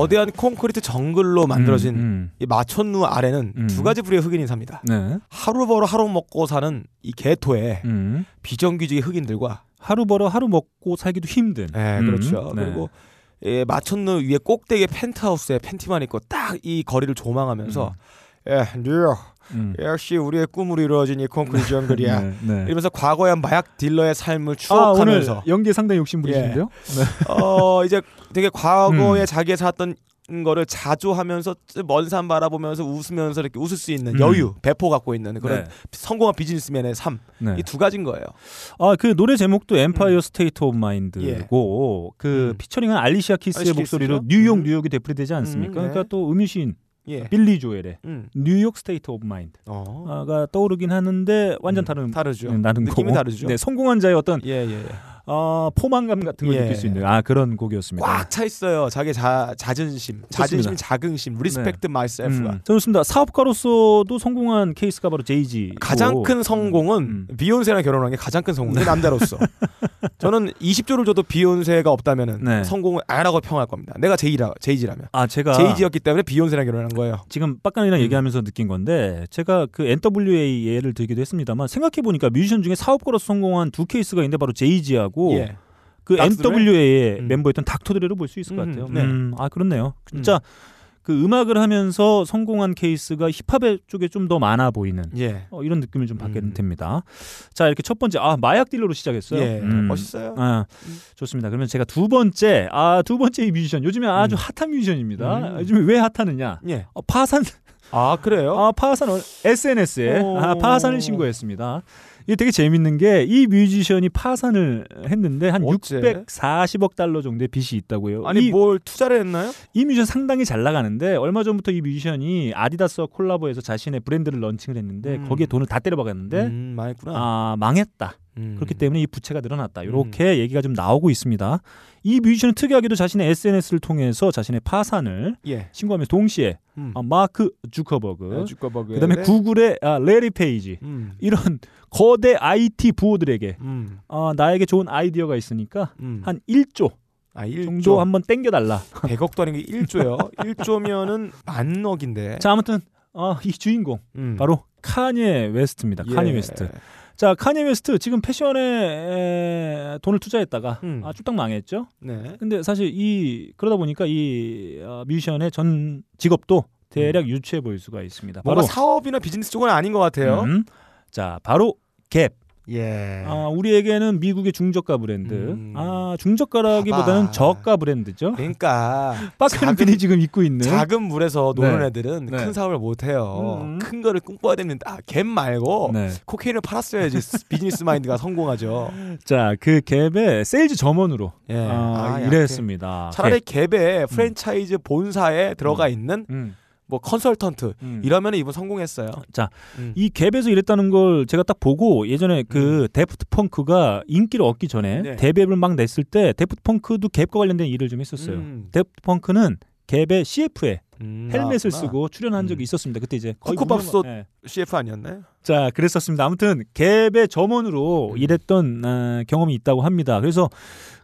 거대한 콘크리트 정글로 만들어진 음, 음. 이 마천루 아래는 음. 두 가지 부류의 흑인이 삽니다. 네. 하루 벌어 하루 먹고 사는 이 개토에 음. 비정규직의 흑인들과 하루 벌어 하루 먹고 살기도 힘든. 네, 음, 그렇죠. 네. 그리고 예, 마천루 위에 꼭대기 펜트하우스에 팬티만 입고 딱 이 거리를 조망하면서 음. 예, 뉴욕 음. 역시 우리의 꿈으로 이루어진 이 콘크리트 정글이야. 네, 네. 이러면서 과거의 마약 딜러의 삶을 아, 추억하면서 연기에 상당히 욕심 부리시는데요? 네. 어 이제 되게 과거에 음. 자기가 살았던 거를 자주 하면서 먼 산 바라보면서 웃으면서 이렇게 웃을 수 있는 음. 여유, 배포 갖고 있는 그런 네. 성공한 비즈니스맨의 삶. 네. 이두 가지인 거예요. 아, 그 노래 제목도 Empire State of Mind고 그 음. 피처링한 알리시아 키스의 알리시아 목소리로 키스죠? 뉴욕 음. 뉴욕이 되풀이되지 않습니까? 음, 네. 그러니까 또 음유시인 예. 빌리 조엘의 음. New York State of Mind가 어. 떠오르긴 하는데 완전 음, 다른 다르죠. 네, 다른 느낌이. 다르죠. 네, 성공한 자의 어떤 예, 예. 예. 어, 포만감 같은 걸 예. 느낄 수 있는 아 그런 곡이었습니다. 꽉 차 있어요. 자기 자 자존심, 자존심, 자긍심, respect myself가. 음, 좋습니다. 사업가로서도 성공한 케이스가 바로 제이지. 가장 큰 성공은 음. 비욘세랑 결혼한 게 가장 큰 성공이에요. 남자로서. 저는 20조를 줘도 비욘세가 없다면은 네. 성공을 안 하고 평할 겁니다. 내가 제이라 제이지라면. 아 제가 제이지였기 때문에 비욘세랑 결혼한 거예요. 지금 빡간이랑 음. 얘기하면서 느낀 건데 제가 그 NWA 예를 들기도 했습니다만 생각해 보니까 뮤지션 중에 사업가로서 성공한 두 케이스가 있는데 바로 제이지하고 예. 그? NWA의 음. 멤버였던 닥터 드레로 볼 수 있을 것 음, 같아요. 네. 음, 아 그렇네요. 진짜 그 음악을 하면서 성공한 케이스가 힙합 쪽에 좀 더 많아 보이는 예. 어, 이런 느낌을 좀 받게 음. 됩니다. 자 이렇게 첫 번째 아 마약 딜러로 시작했어요. 예. 음. 멋있어요. 아, 좋습니다. 그러면 제가 두 번째 아 두 번째 이 뮤지션 요즘에 아주 음. 핫한 뮤지션입니다. 음. 요즘에 왜 hot하느냐? 예. 어, 파산 아, 그래요? 아 파산 SNS에 오. 아, 파산을 신고했습니다. 이게 되게 재밌는 게 이 뮤지션이 파산을 했는데 한 어째? 640억 달러 정도의 빚이 있다고요. 아니 이, 뭘 투자를 했나요? 이 뮤지션 상당히 잘 나가는데 얼마 전부터 이 뮤지션이 아디다스와 콜라보해서 자신의 브랜드를 런칭을 했는데 음. 거기에 돈을 다 때려박았는데 음, 망했구나. 아 망했다. 음. 그렇기 때문에 이 부채가 늘어났다. 이렇게 얘기가 좀 나오고 있습니다. 이 뮤지션은 특이하게도 자신의 SNS를 통해서 자신의 파산을 예. 신고하면서 동시에 음. 아, 마크 주커버그, 주커버그. 그다음에 구글의 아, 레리 페이지 음. 이런 거대 IT 부호들에게 음. 아, 나에게 좋은 아이디어가 있으니까 음. 한 1조 아, 1조. 정도 한번 땡겨달라. 100억도 아닌 게 1조요. 1조면은 만억인데. 자 아무튼 어, 이 주인공 음. 바로 카니에 웨스트입니다. 예. 카니 웨스트. 자 카니 웨스트 지금 패션에 에, 돈을 투자했다가 음. 아, 뚝딱 망했죠. 네. 근데 사실 이 그러다 보니까 이 어, 뮤지션의 전 직업도 대략 유추해 보일 수가 있습니다. 음. 바로 사업이나 비즈니스 쪽은 아닌 것 같아요. 음, 자 바로 갭. 예. 아, 우리에게는 미국의 중저가 브랜드. 음. 아 중저가라기보다는 봐봐. 저가 브랜드죠. 그러니까 빠크는 작은- 지금 입고 있는. 작은 물에서 노는 네. 애들은 네. 큰 사업을 못 해요. 음. 큰 거를 꿈꿔야 됩니다. 아, 갭 말고 네. cocaine을 팔았어야지 비즈니스 마인드가 성공하죠. 자, 그 갭의 세일즈 점원으로 예. 아, 아, 일했습니다. 차라리 갭 에 프랜차이즈 본사에 들어가 있는 음, 뭐 컨설턴트 음. 이러면 이분 성공했어요. 자, 음. 이 갭에서 일했다는 걸 제가 딱 보고 예전에 그 데프트 펑크가 인기를 얻기 전에 네. 데뷔 앨범 막 냈을 때 데프트 펑크도 갭과 관련된 일을 좀 했었어요. 음. 데프트 펑크는 갭의 CF에 음, 헬멧을 나왔구나. 쓰고 출연한 적이 음. 있었습니다. 그때 이제 쿠쿠밥솥 예. CF 아니었나요? 자, 그랬었습니다. 아무튼 갭의 점원으로 음. 일했던 어, 경험이 있다고 합니다. 그래서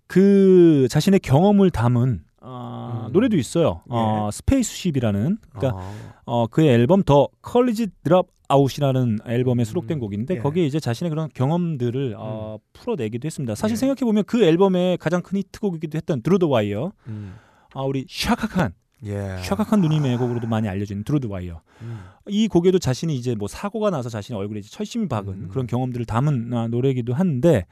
그 자신의 경험을 담은 어, 음. 노래도 있어요. 예. 어, Spaceship이라는 그러니까 아. 어, 그의 앨범 The College Dropout이라는 앨범에 수록된 음. 곡인데 예. 거기에 이제 자신의 그런 경험들을 어, 풀어내기도 했습니다. 사실 예. 생각해 보면 그 앨범의 가장 큰 히트곡이기도 했던 Through the Wire. 음. 아, 우리 샤카칸, 예. 샤카칸 누님의 곡으로도 많이 알려진 Through the Wire. 음. 이 곡에도 자신이 이제 뭐 사고가 나서 자신의 얼굴에 이제 철심이 박은 음. 그런 경험들을 담은 아, 노래이기도 한데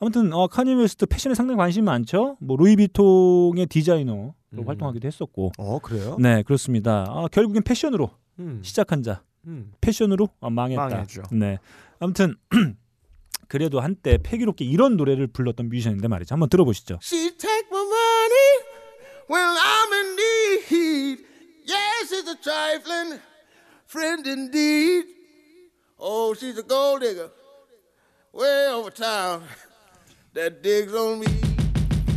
아무튼 어, 카니 웨스트 패션에 상당히 관심이 많죠. 뭐 루이비통의 디자이너로 음. 활동하기도 했었고. 어 그래요? 네 그렇습니다. 아, 결국엔 패션으로 음. 시작한 자 음. 패션으로 아, 망했다. 망했죠. 네 아무튼 그래도 한때 패기롭게 이런 노래를 불렀던 뮤지션인데 말이죠. 한번 들어보시죠. She take my money when I'm in need. A trifling friend indeed. Oh, she's a gold digger way over town that digs on me.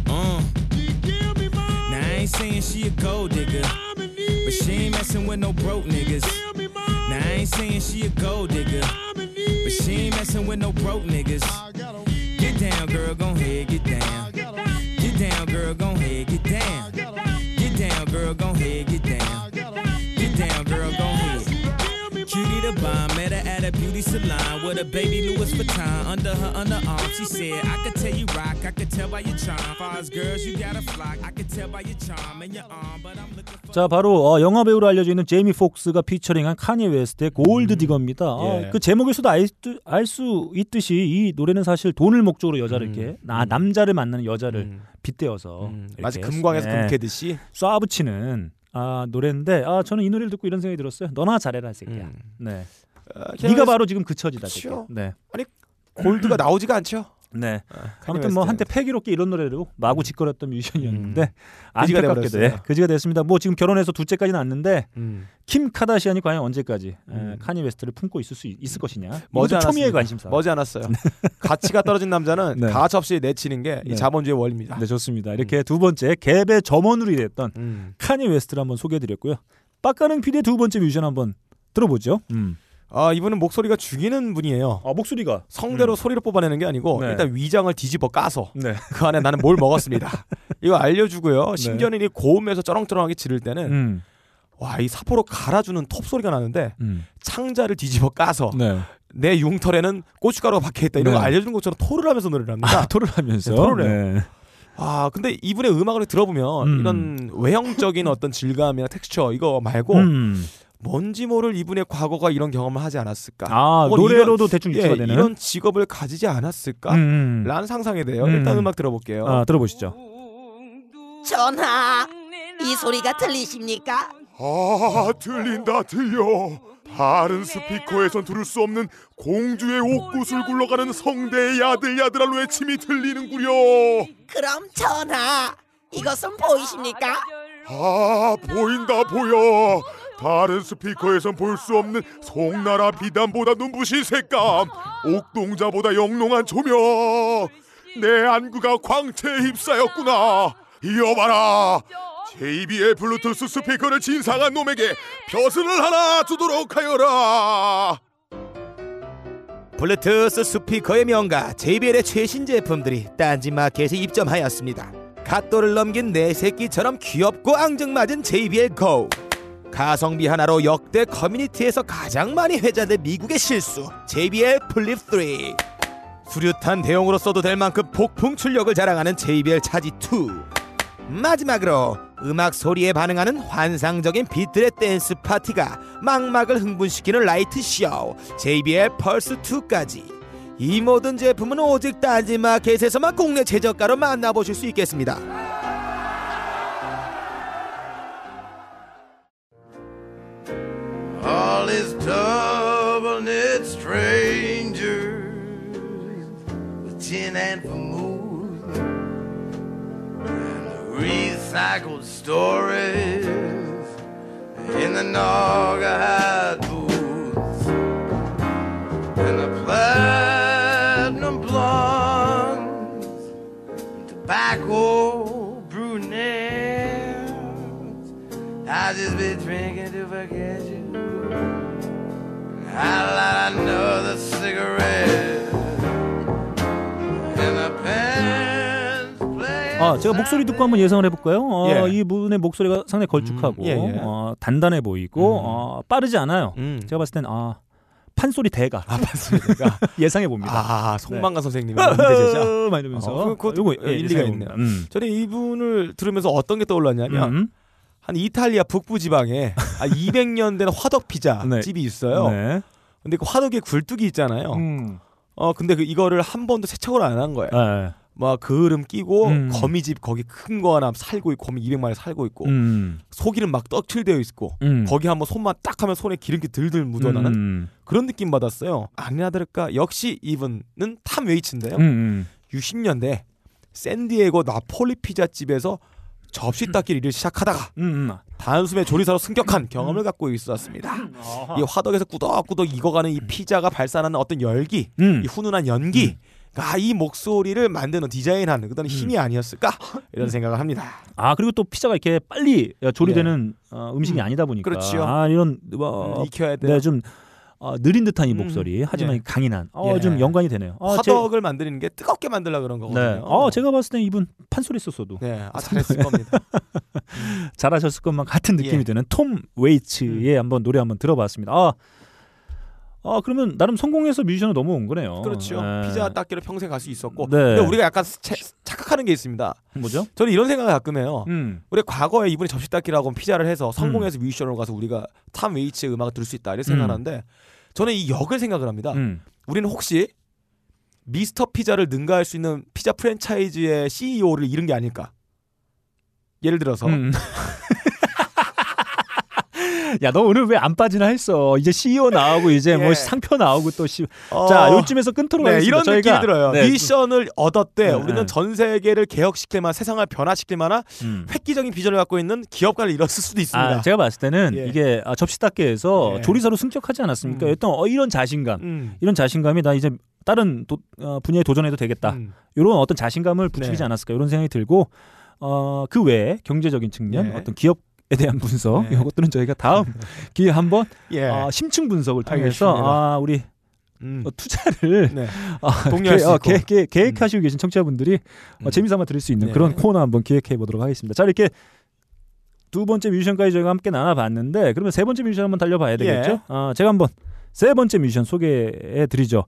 Uh. Me. Now I ain't saying she a gold digger, I'm in need. but she ain't messing with no broke niggas. Give me money. Now I ain't saying she a gold digger, I'm in need. but she ain't messing with no broke niggas. I got a Get down, girl, gon' head, get down. Get down, girl, gon' head, get down. Get down, girl, gon' head, get down. Invisalign with a baby Louis Vuitton under her underarm. She said, I could tell you rock, I could tell by your charm. Far as girls, you got a flock. I could tell by your charm and your arm, but I'm looking for. 자 바로 어, 영화 배우로 알려져 있는 제이미 폭스가 피처링한 카니 웨스트의 Gold Digger입니다. 어, 예. 그 제목에서도 알 수 있듯이 이 노래는 사실 돈을 목적으로 여자를 이렇게 나 남자를 만나는 여자를 음. 빗대어서 음, 마치 금광에서 네, 금캐듯이 쏴붙이는 아, 노래인데 아 저는 이 노래를 듣고 이런 생각이 들었어요. 너나 잘해라 이 새끼야. 음. 네. 어, 네가 바로 지금 그 처지다. 그쵸. 네. gold가 나오지가 않죠. 네. 카니 아무튼 뭐 웨스트는. 한때 패기롭게 이런 노래로 마구 지껄였던 뮤지션이었는데 음. 안타깝게도. 예, 그지가 됐습니다. 뭐 지금 결혼해서 둘째까지 낳았는데 음. 킴 카다시안이 과연 언제까지 에, 음. 카니 웨스트를 품고 있을 수 있- 있을 것이냐? 머지 초미의. 관심사. 머지 않았어요. 가치가 떨어진 남자는 네. 가차 없이 내치는 게 이 네. 자본주의 원리입니다. 네 좋습니다. 이렇게 두 번째 갭의 점원으로 일했던 음. 카니 웨스트를 한번 소개해드렸고요. 빡가는 PD의 두 번째 뮤지션 한번 들어보죠. 음. 아 이분은 목소리가 죽이는 분이에요. 아 목소리가 성대로 소리를 뽑아내는 게 아니고 네. 일단 위장을 뒤집어 까서 네. 그 안에 나는 뭘 먹었습니다. 이거 알려주고요. 심지어는 이 고음에서 쩌렁쩌렁하게 지를 때는 음. 와이 사포로 갈아주는 톱 소리가 나는데 음. 창자를 뒤집어 까서 네. 내 융털에는 고춧가루가 박혀있다 이런 네. 거 알려주는 것처럼 토를 하면서 노래를 합니다. 아, 토를 하면서. 네, 토를 해요. 네. 아 근데 이분의 음악을 들어보면 음. 이런 외형적인 어떤 질감이나 텍스처 이거 말고 음. 뭔지 모를 이분의 과거가 이런 경험을 하지 않았을까? 아 노래로도 대충 예, 유추가 되는. 이런 직업을 가지지 않았을까? 음, 음. 라는 상상이 돼요. 음. 일단 음악 들어볼게요. 아 들어보시죠. 전하, 이 소리가 들리십니까? 아 들린다 들려 다른 스피커에선 들을 수 없는 공주의 옥구슬 굴러가는 성대의 야들야들한 외침이 들리는구려 그럼 전하, 이것은 보이십니까? 아 보인다 보여 다른 스피커에선 볼 수 없는 송나라 비단보다 눈부신 색감 옥동자보다 영롱한 조명 내 안구가 광채에 휩싸였구나 여봐라 JBL 블루투스 스피커를 진상한 놈에게 벼슬을 하나 주도록 하여라 블루투스 스피커의 명가 JBL의 최신 제품들이 딴지마켓에 입점하였습니다. 갓 돌을 넘긴 내 새끼처럼 귀엽고 앙증맞은 JBL Go. 가성비 하나로 역대 커뮤니티에서 가장 많이 회자된 미국의 실수 JBL Flip 3. 수류탄 대용으로 써도 될 만큼 폭풍 출력을 자랑하는 JBL 차지 2. 마지막으로 음악 소리에 반응하는 환상적인 비트의 댄스 파티가 망막을 흥분시키는 light show JBL Pulse 2까지 이 모든 제품은 오직 딴지 마켓에서만 국내 최저가로 만나보실 수 있겠습니다. These double-knit strangers. With gin and vermouth. And recycled stories in the Naugahyde booths. And the platinum blondes, tobacco brunettes. I just be drinking to forget 아 제가 목소리 듣고 한번 예상을 해볼까요? 어, 예. 이 분의 목소리가 상당히 걸쭉하고 음, 예, 예. 어, 단단해 보이고 음. 어, 빠르지 않아요. 음. 제가 봤을 땐 아, 판소리 대가 아 맞습니다. 예상해 봅니다. 아 선생님의 대제자. 막 이러면서 어, 그- 그것도 요거 예, 일리가 있네요. 음. 저는 이분을 들으면서 어떤 게 떠올랐냐면 음. 한 이탈리아 북부 지방에 아, 200년 된 화덕 피자 네. 집이 있어요. 네. 근데 그 화덕에 굴뚝이 있잖아요. 음. 어 근데 그 이거를 한 번도 세척을 안 한 거예요. 네. 막 그을음 끼고 음. 거미집 거기 큰 거 하나 살고 있고 거미 200마리 살고 있고 음. 속이름 막 떡칠되어 있고 음. 거기 한번 손만 딱 하면 손에 기름기 들들 묻어나는 음. 그런 느낌 받았어요. 아니나 다를까 역시 이분은 탐 웨이츠인데요. 음. 음. 60년대 샌디에고 나폴리 피자집에서 접시 닦기를 일을 시작하다가 음. 단숨에 조리사로 승격한 경험을 갖고 있었습니다. 이 화덕에서 꾸덕꾸덕 익어가는 이 피자가 발산하는 어떤 열기, 음. 이 훈훈한 연기, 가이 목소리를 만드는 디자인하는 그런 힘이 아니었을까 이런 생각을 합니다. 아 그리고 또 피자가 이렇게 빨리 조리되는 어, 음식이 아니다 보니까 그렇지요. 아 이런 뭐, 음, 익혀야 돼요. 네, 좀 어, 느린 듯한 이 음, 목소리 하지만 예. 강인한 어, 예. 좀 연관이 되네요. 어, 제- 화덕을 만드는 게 뜨겁게 만들려 그런 거거든요. 네. 어 제가 봤을 때 이분 판소리 썼어도 네, 아, 잘했을 겁니다. 잘하셨을 것만 같은 느낌이 예. 음. 드는 톰 웨이츠의 한번 노래 한번 들어봤습니다. 아, 아 그러면 나름 성공해서 뮤지션으로 넘어온 거네요. 그렇죠. 예. 피자 닦기로 평생 갈 수 있었고. 네. 근데 우리가 약간 채- 착각하는 게 있습니다. 뭐죠? 저는 이런 생각을 가끔 해요. 음. 우리 과거에 이분이 접시 닦기라고 피자를 해서 성공해서 뮤지션으로 가서 우리가 탐 웨이츠의 음악을 들을 수 있다 이렇게 생각하는데 저는 이 역을 생각을 합니다. 음. 우리는 혹시 미스터 피자를 능가할 수 있는 피자 프랜차이즈의 CEO를 잃은 게 아닐까? 예를 들어서 음. 야, 너 오늘 왜 안 빠지나 했어. 이제 CEO 나오고 이제 뭐 예. 상표 나오고 또 씨. 어, 자, 요쯤에서 끊도록 네, 하겠습니다. 이런 저희가 느낌이 들어요. 네. 미션을 얻었대. 네, 우리는 네. 전 세계를 개혁시킬 만한 세상을 변화시킬 만한 음. 획기적인 비전을 갖고 있는 기업가를 잃었을 수도 있습니다. 아, 제가 봤을 때는 예. 이게 아, 접시 닦기에서 예. 조리사로 승격하지 않았습니까? 음. 어떤 어, 이런 자신감, 음. 이런 자신감이 나 이제 다른 도, 어, 분야에 도전해도 되겠다. 음. 이런 어떤 자신감을 부추기지 네. 않았을까 이런 생각이 들고 어, 그 외에 경제적인 측면, 네. 어떤 기업에 대한 분석 네. 이것들은 저희가 다음 기회에 한번 예. 어, 심층 분석을 통해서 알겠습니다. 아, 우리 음. 어, 투자를 네. 아, 계- 어, 있고. 음. 계, 계, 계획하시고 계신 청취자분들이 어, 재미삼아 들을 수 있는 네. 그런 코너 한번 기획해 보도록 하겠습니다. 자 이렇게 두 번째 뮤지션까지 저희가 함께 나눠봤는데 그러면 세 번째 뮤지션 한번 달려봐야 되겠죠? 예. 어, 제가 한번 세 번째 뮤지션 소개해 드리죠.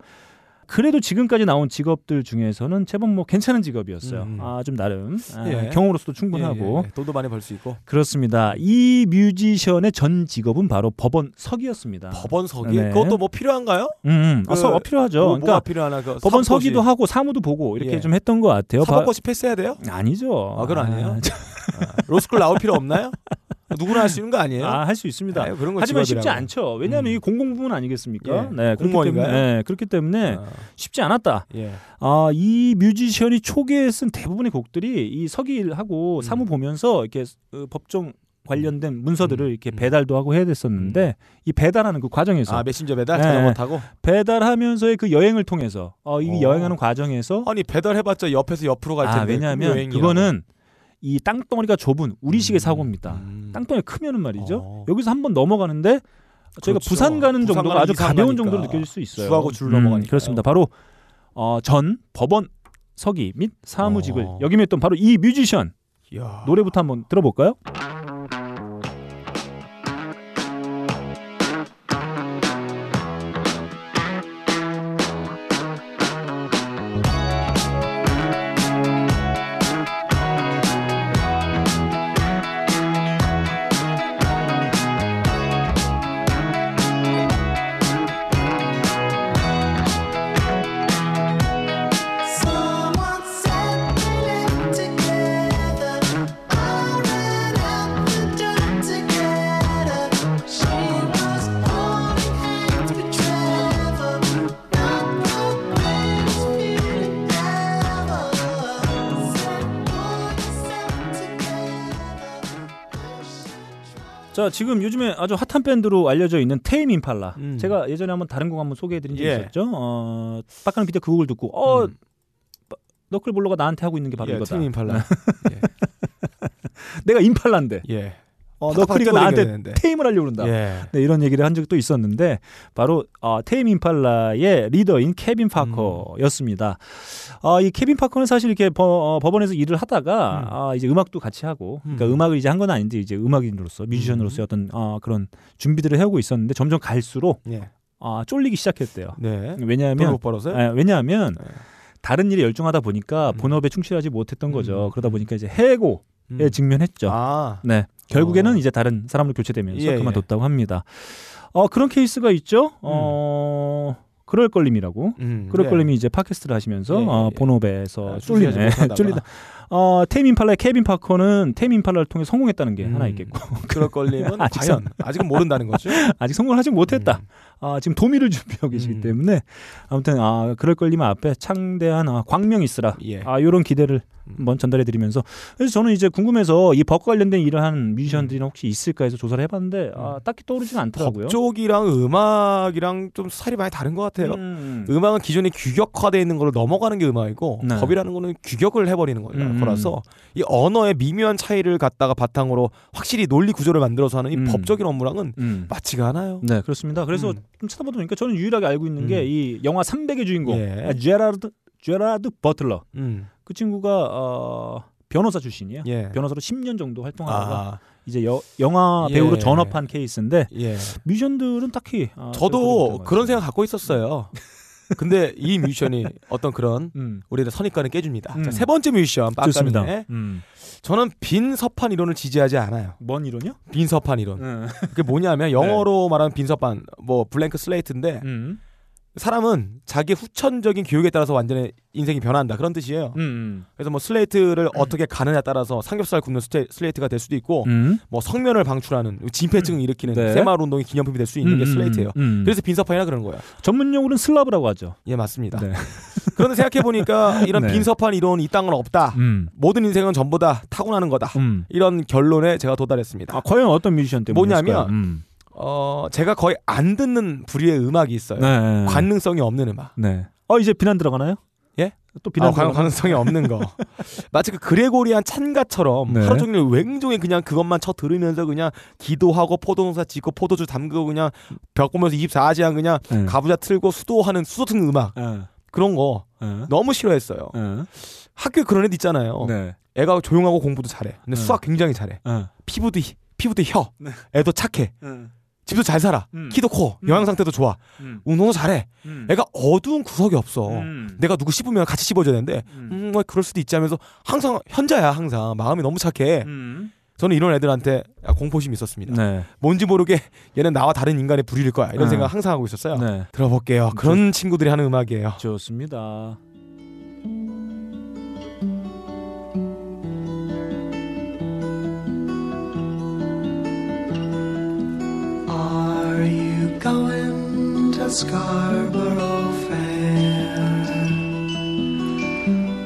그래도 지금까지 나온 직업들 중에서는 제법 뭐 괜찮은 직업이었어요. 음. 아좀 나름 아, 예. 경험으로서도 충분하고 예, 예. 돈도 많이 벌 수 있고 그렇습니다. 이 뮤지션의 전 직업은 바로 법원 서기였습니다. 법원 서기 네. 그것도 뭐 필요한가요? 음, 음. 아, 그 서, 어, 필요하죠. 뭐, 그러니까 필요하나 그 법원 사법고시. 서기도 하고 사무도 보고 이렇게 예. 좀 했던 것 같아요. 바- 사법고시 패스해야 돼요? 아니죠. 아, 그건 아니에요? 아, 로스쿨 나올 필요 없나요? 누구나 할 수 있는 거 아니에요? 아, 할 수 있습니다. 아유, 그런 거 하지만 쉽지 직업이라고. 않죠. 왜냐하면 이게 공공 부문 아니겠습니까? 예. 네, 그렇기 공무원인가요? 때문에, 네, 그렇기 때문에 아. 쉽지 않았다. 예. 아, 이 뮤지션이 초기에 쓴 대부분의 곡들이 이 음. 서기하고 사무 보면서 이렇게 어, 법정 관련된 문서들을 이렇게 배달도 하고 해야 됐었는데 이 배달하는 그 과정에서 음. 아 메신저 배달 네. 자전거 타고 배달하면서의 그 여행을 통해서 어, 이 어. 여행하는 과정에서 아니 배달해봤자 옆에서 옆으로 갈 텐데 아, 왜냐하면. 그거는 이 땅덩어리가 좁은 우리식의 사고입니다. 음. 땅덩이 크면은 말이죠. 어. 여기서 한번 넘어가는데 저희가 그렇죠. 부산 가는 부산 정도가 아주 가벼운 가니까. 정도로 느껴질 수 있어요. 주하고 줄 넘어가니까요. 그렇습니다. 바로 어, 전 법원 서기 및 사무직을 어. 역임했던 바로 이 뮤지션 이야. 노래부터 한번 들어볼까요? 자 지금 요즘에 아주 핫한 밴드로 알려져 있는 Tame Impala. 음. 제가 예전에 한번 다른 곡 한번 소개해드린 적이 예. 있었죠. 어, 빡가는 PD 그 곡을 듣고 어 음. 너클볼러가 나한테 하고 있는 게 바로 예, 이거다. 팀 임팔라. 내가 임팔라인데. 예. 어, 뛰어다녀야 나한테 되는데. tame을 하려고 그런다. 예. 네, 이런 얘기를 한 적도 있었는데 바로 어, Tame Impala의 리더인 케빈 파커였습니다. 어, 이 케빈 파커는 사실 이렇게 버- 어, 법원에서 일을 하다가 음. 아, 이제 음악도 같이 하고 그러니까 음. 음. 악을 이제 한 건 아닌데 이제 음악인으로서 뮤지션으로서의 어떤 어, 그런 준비들을 해오고 있었는데 점점 갈수록 예. 아, 쫄리기 시작했대요. 네. 왜냐하면? 예, 왜냐하면 네. 다른 일에 열중하다 보니까 음. 본업에 충실하지 못했던 거죠. 음. 그러다 보니까 이제 해고에 음. 직면했죠. 아. 네. 결국에는 어. 이제 다른 사람으로 교체되면서 예, 그만뒀다고 합니다. 어, 그런 케이스가 있죠. 어, 그럴껄님이라고. 음, 그럴 예. 껄님이 이제 팟캐스트를 하시면서 예, 예, 어, 예. 본업에서 아, 쫄리네. 쫄리다. 어, Tame Impala의 케빈 파커는 Tame Impala를 통해 성공했다는 게 음. 하나 있겠고. 그럴 걸림은 아직 과연 아직은 모른다는 거죠. 아직 성공을 하지 못했다. 아, 지금 도미를 준비하고 계시기 음. 때문에 아무튼 아 그럴 걸리면 앞에 창대한 아, 광명이 있으라. 예. 아 이런 기대를 한번 전달해 드리면서 그래서 저는 이제 궁금해서 이 법과 관련된 일을 하는 뮤지션들이 혹시 있을까 해서 조사를 해 봤는데 아, 딱히 떠오르지는 않더라고요. 법 쪽이랑 음악이랑 좀 스타일이 많이 다른 것 같아요. 음. 음악은 기존에 규격화되어 있는 걸 넘어가는 게 음악이고 네. 법이라는 거는 규격을 해 버리는 거라- 음. 거라서 이 언어의 미묘한 차이를 갖다가 바탕으로 확실히 논리 구조를 만들어서 하는 이 음. 법적인 업무랑은 음. 맞지가 않아요. 네 그렇습니다. 그래서 음. 좀 찾아보다 보니까 저는 유일하게 알고 있는 게 음. 이 영화 300의 주인공 예. 아, 제라드 제라드 버틀러 음. 그 친구가 어, 변호사 출신이에요. 예. 변호사로 10년 정도 활동하다가 아, 이제 여, 영화 예. 배우로 전업한 케이스인데 예. 뮤지션들은 딱히 아, 저도 별 그런 생각 갖고 있었어요. 근데 이 뮤지션이 어떤 그런 음. 우리의 선입관을 깨줍니다. 음. 자, 세 번째 뮤지션 좋습니다. 음. 저는 빈 서판 이론을 지지하지 않아요. 뭔 이론이요? 빈 서판 이론. 음. 그게 뭐냐면 영어로 말하는 빈 서판, 뭐 blank slate인데 음. 사람은 자기 후천적인 교육에 따라서 완전히 인생이 변한다 그런 뜻이에요. 음. 음. 그래서 뭐 슬레이트를 어떻게 가느냐에 따라서 삼겹살 굽는 스테, 슬레이트가 될 수도 있고 음. 뭐 석면을 방출하는 진폐증을 일으키는 네. 새마을 운동의 기념품이 될 수 있는 게 음, 슬레이트예요. 음. 그래서 빈 서판이라 그러는 거예요. 전문 용어는 슬라브라고 하죠. 예 맞습니다. 네. 그런데 생각해 보니까 이런 네. 빈 서판 이론이 이딴 건 없다. 음. 모든 인생은 전부 다 타고나는 거다. 음. 이런 결론에 제가 도달했습니다. 아, 과연 어떤 뮤지션 때문에 뭐냐면 음. 어 제가 거의 안 듣는 부류의 음악이 있어요. 네. 관능성이 없는 음악. 네. 어 이제 비난 들어가나요? 예? 또 비난 아, 관, 들어가나요? 관능성이 없는 거. 마치 그 그레고리안 찬가처럼 네. 하루 종일 웽종일 그냥 그것만 쳐 들으면서 그냥 기도하고 포도농사 짓고 포도주 담그고 그냥 벽 보면서 24시간 그냥 네. 가부좌 틀고 수도하는 수도 듣는 음악 예. 그런 거 예. 너무 싫어했어요. 예. 학교에 그런 애들 있잖아요. 네. 애가 조용하고 공부도 잘해. 근데 네. 수학 굉장히 잘해. 예. 피부도 희- 피부도 혀. 네. 애도 착해. 예. 집도 잘 살아. 음. 키도 커. 음. 영양 상태도 좋아. 음. 운동도 잘해. 음. 애가 어두운 구석이 없어. 음. 내가 누구 씹으면 같이 씹어줘야 되는데 음. 음, 뭐 그럴 수도 있지 하면서 항상 현자야 항상 마음이 너무 착해. 음. 저는 이런 애들한테 공포심이 있었습니다. 네. 뭔지 모르게 얘는 나와 다른 인간의 부류일 거야 이런 네. 생각 항상 하고 있었어요. 네. 들어볼게요. 그런 친구들이 하는 음악이에요. 좋습니다. Scarborough Fair?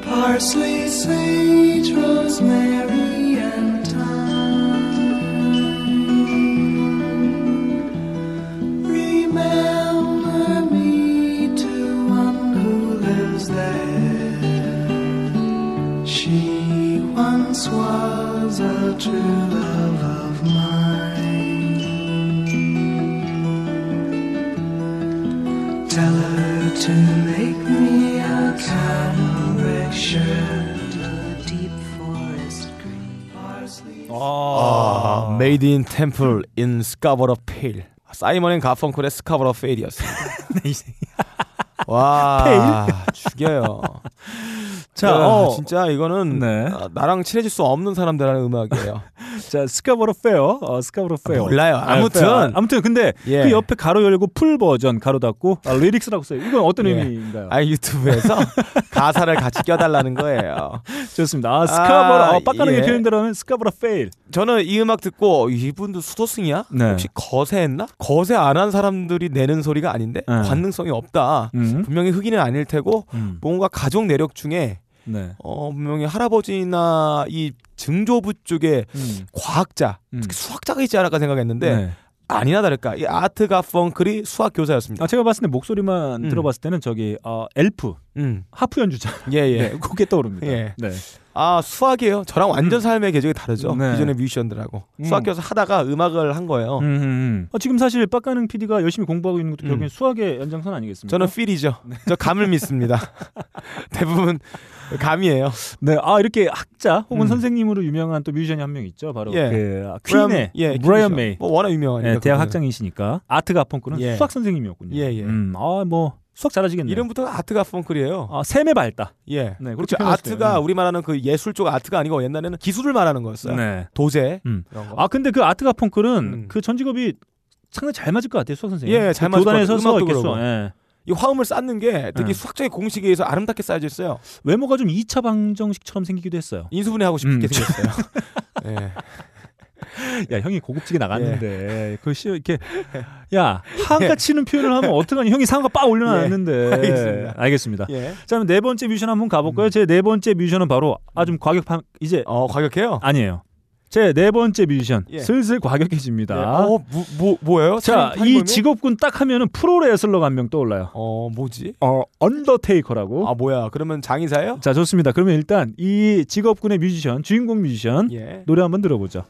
Parsley, sage, rosemary, and thyme. Remember me to one who lives there. She once was a true love to make me a cambric shirt, a deep forest green parsley. 아, Made in Temple in Scarborough Pale. 사이먼 앤 가펑클의 스카버러 페일이었습니다. 와, 죽여요. 자, 자, 어, 진짜 이거는 네. 아, 나랑 친해질 수 없는 사람들 하는 음악이에요. 자 스카보로 페어, 어, 스카보로 페어. 몰라요. 아무튼. 페어. 아무튼 근데 예. 그 옆에 가로 열고 full 버전 가로 닫고 아, lyrics라고 써요. 이건 어떤 예. 의미인가요? 아 유튜브에서 가사를 같이 껴달라는 거예요. 좋습니다. 아, Scarborough, 아, 어, 빡가는 예. 표현대로 하면 Scarborough Pale. 저는 이 음악 듣고 이분도 수도승이야? 네. 혹시 거세했나? 거세 안 한 사람들이 내는 소리가 아닌데 네. 관능성이 없다. 음. 분명히 흑인은 아닐 테고 음. 뭔가 가족 내력 중에 네. 어 분명히 할아버지나 이 증조부 쪽에 음. 과학자, 음. 특히 수학자가 있지 않을까 생각했는데 네. 아니나 다를까 이 아트 가펑클이 수학 교사였습니다. 아, 제가 봤을 때 목소리만 음. 들어봤을 때는 저기 어, 엘프 음. 하프 연주자. 예, 예. 네, 그게 떠오릅니다. 예. 네. 아 수학이에요. 저랑 완전 삶의 궤적이 다르죠. 네. 기존의 뮤지션들하고 음. 수학 교사 하다가 음악을 한 거예요. 음, 음, 음. 어, 지금 사실 빡가는 PD가 열심히 공부하고 있는 것도 결국엔 음. 수학의 연장선 아니겠습니까? 저는 feel이죠. 저 감을 믿습니다. 대부분 감이에요. 네, 아 이렇게 학자 혹은 음. 선생님으로 유명한 또 뮤지션이 한 명 있죠. 바로 예. 그 퀸의 예, 브라이언. 메이. 뭐 워낙 유명하니까. 네, 대학. 학장이시니까 아트 가펑클은 예. 수학 선생님이었군요. 예, 예. 음, 아뭐 수학 잘하시겠네요. 이름부터 아트 가 펑클이에요. 아, 셈의 발다. 예. 네, 그렇죠. 아트가 있어요. 우리 말하는 그 예술 쪽 아트가 아니고 옛날에는 기술을 말하는 거였어요. 네. 도제 음. 아 근데 그 아트 가펑크는 음. 그전 직업이 상당히 잘 맞을 것 같아요, 수학 선생님. 예, 잘그 맞을 것 같아요. 그러고. 수학. 예. 이 화음을 쌓는 게 되게 네. 수학적인 공식에 의해서 아름답게 쌓여져 있어요. 외모가 좀 2차 방정식처럼 생기기도 했어요. 인수분해 하고 싶게 음. 생겼어요. 예. 야 형이 고급지게 나갔는데 그 시, 이렇게 야 한가 치는 표현을 하면 어떡하니 형이 상가 빡 올려놨는데 예, 알겠습니다. 알겠습니다. 예. 자 그럼 네 번째 뮤지션 한번 가볼까요? 제네 번째 뮤지션은 바로 아 좀 과격한 이제 어, 과격해요. 아니에요. 제 네 번째 뮤지션 예. 슬슬 과격해집니다. 예. 어, 뭐, 뭐 뭐예요? 자, 이? 직업군 딱 하면은 프로레슬러가 한 명 떠올라요. 어, 뭐지? 어, 언더테이커라고. 아, 뭐야? 그러면 장의사예요? 자, 좋습니다. 그러면 일단 이 직업군의 뮤지션, 주인공 뮤지션 예. 노래 한번 들어보죠.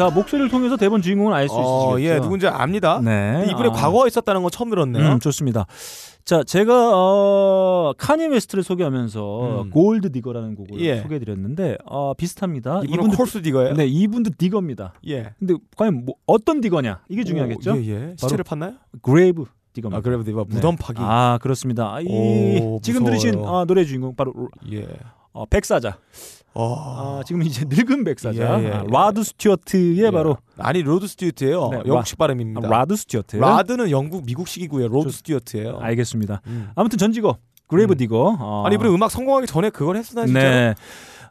자 목소리를 통해서 대번 주인공을 알수 어, 있으시겠죠? 예, 누군지 압니다. 네. 근데 이분의 아. 과거가 있었다는 건 처음 들었네요. 음, 좋습니다. 자, 제가 어, 카니 웨스트를 소개하면서 음. Gold Digger라는 곡을 예. 소개해드렸는데 어, 비슷합니다. 이분은 gold digger예요? 네, 이분도 digger입니다. 예. 근데 과연 뭐, 어떤 digger냐 이게 중요하겠죠? 오, 예, 예. 시체를 팠나요? grave digger입니다. 아, grave digger. 무덤 파기. 아 그렇습니다. 아, 이, 오, 지금 무서워요. 들으신 아, 노래 주인공 바로 예. 어, 백사자. 어. 아, 지금 이제 늙은 백사자. 예, 예, 아, 예. 라드 스튜어트의 예. 바로 아니 로드 스튜어트예요. 네, 영국식 라- 발음입니다. 아, 라드 스튜어트. 라드는 영국 미국식이고요. 로드 스튜어트예요. 알겠습니다. 음. 아무튼 전직이 grave digger. 어, 아니 이분이 음악 성공하기 전에 그걸 했었나 진짜? 네.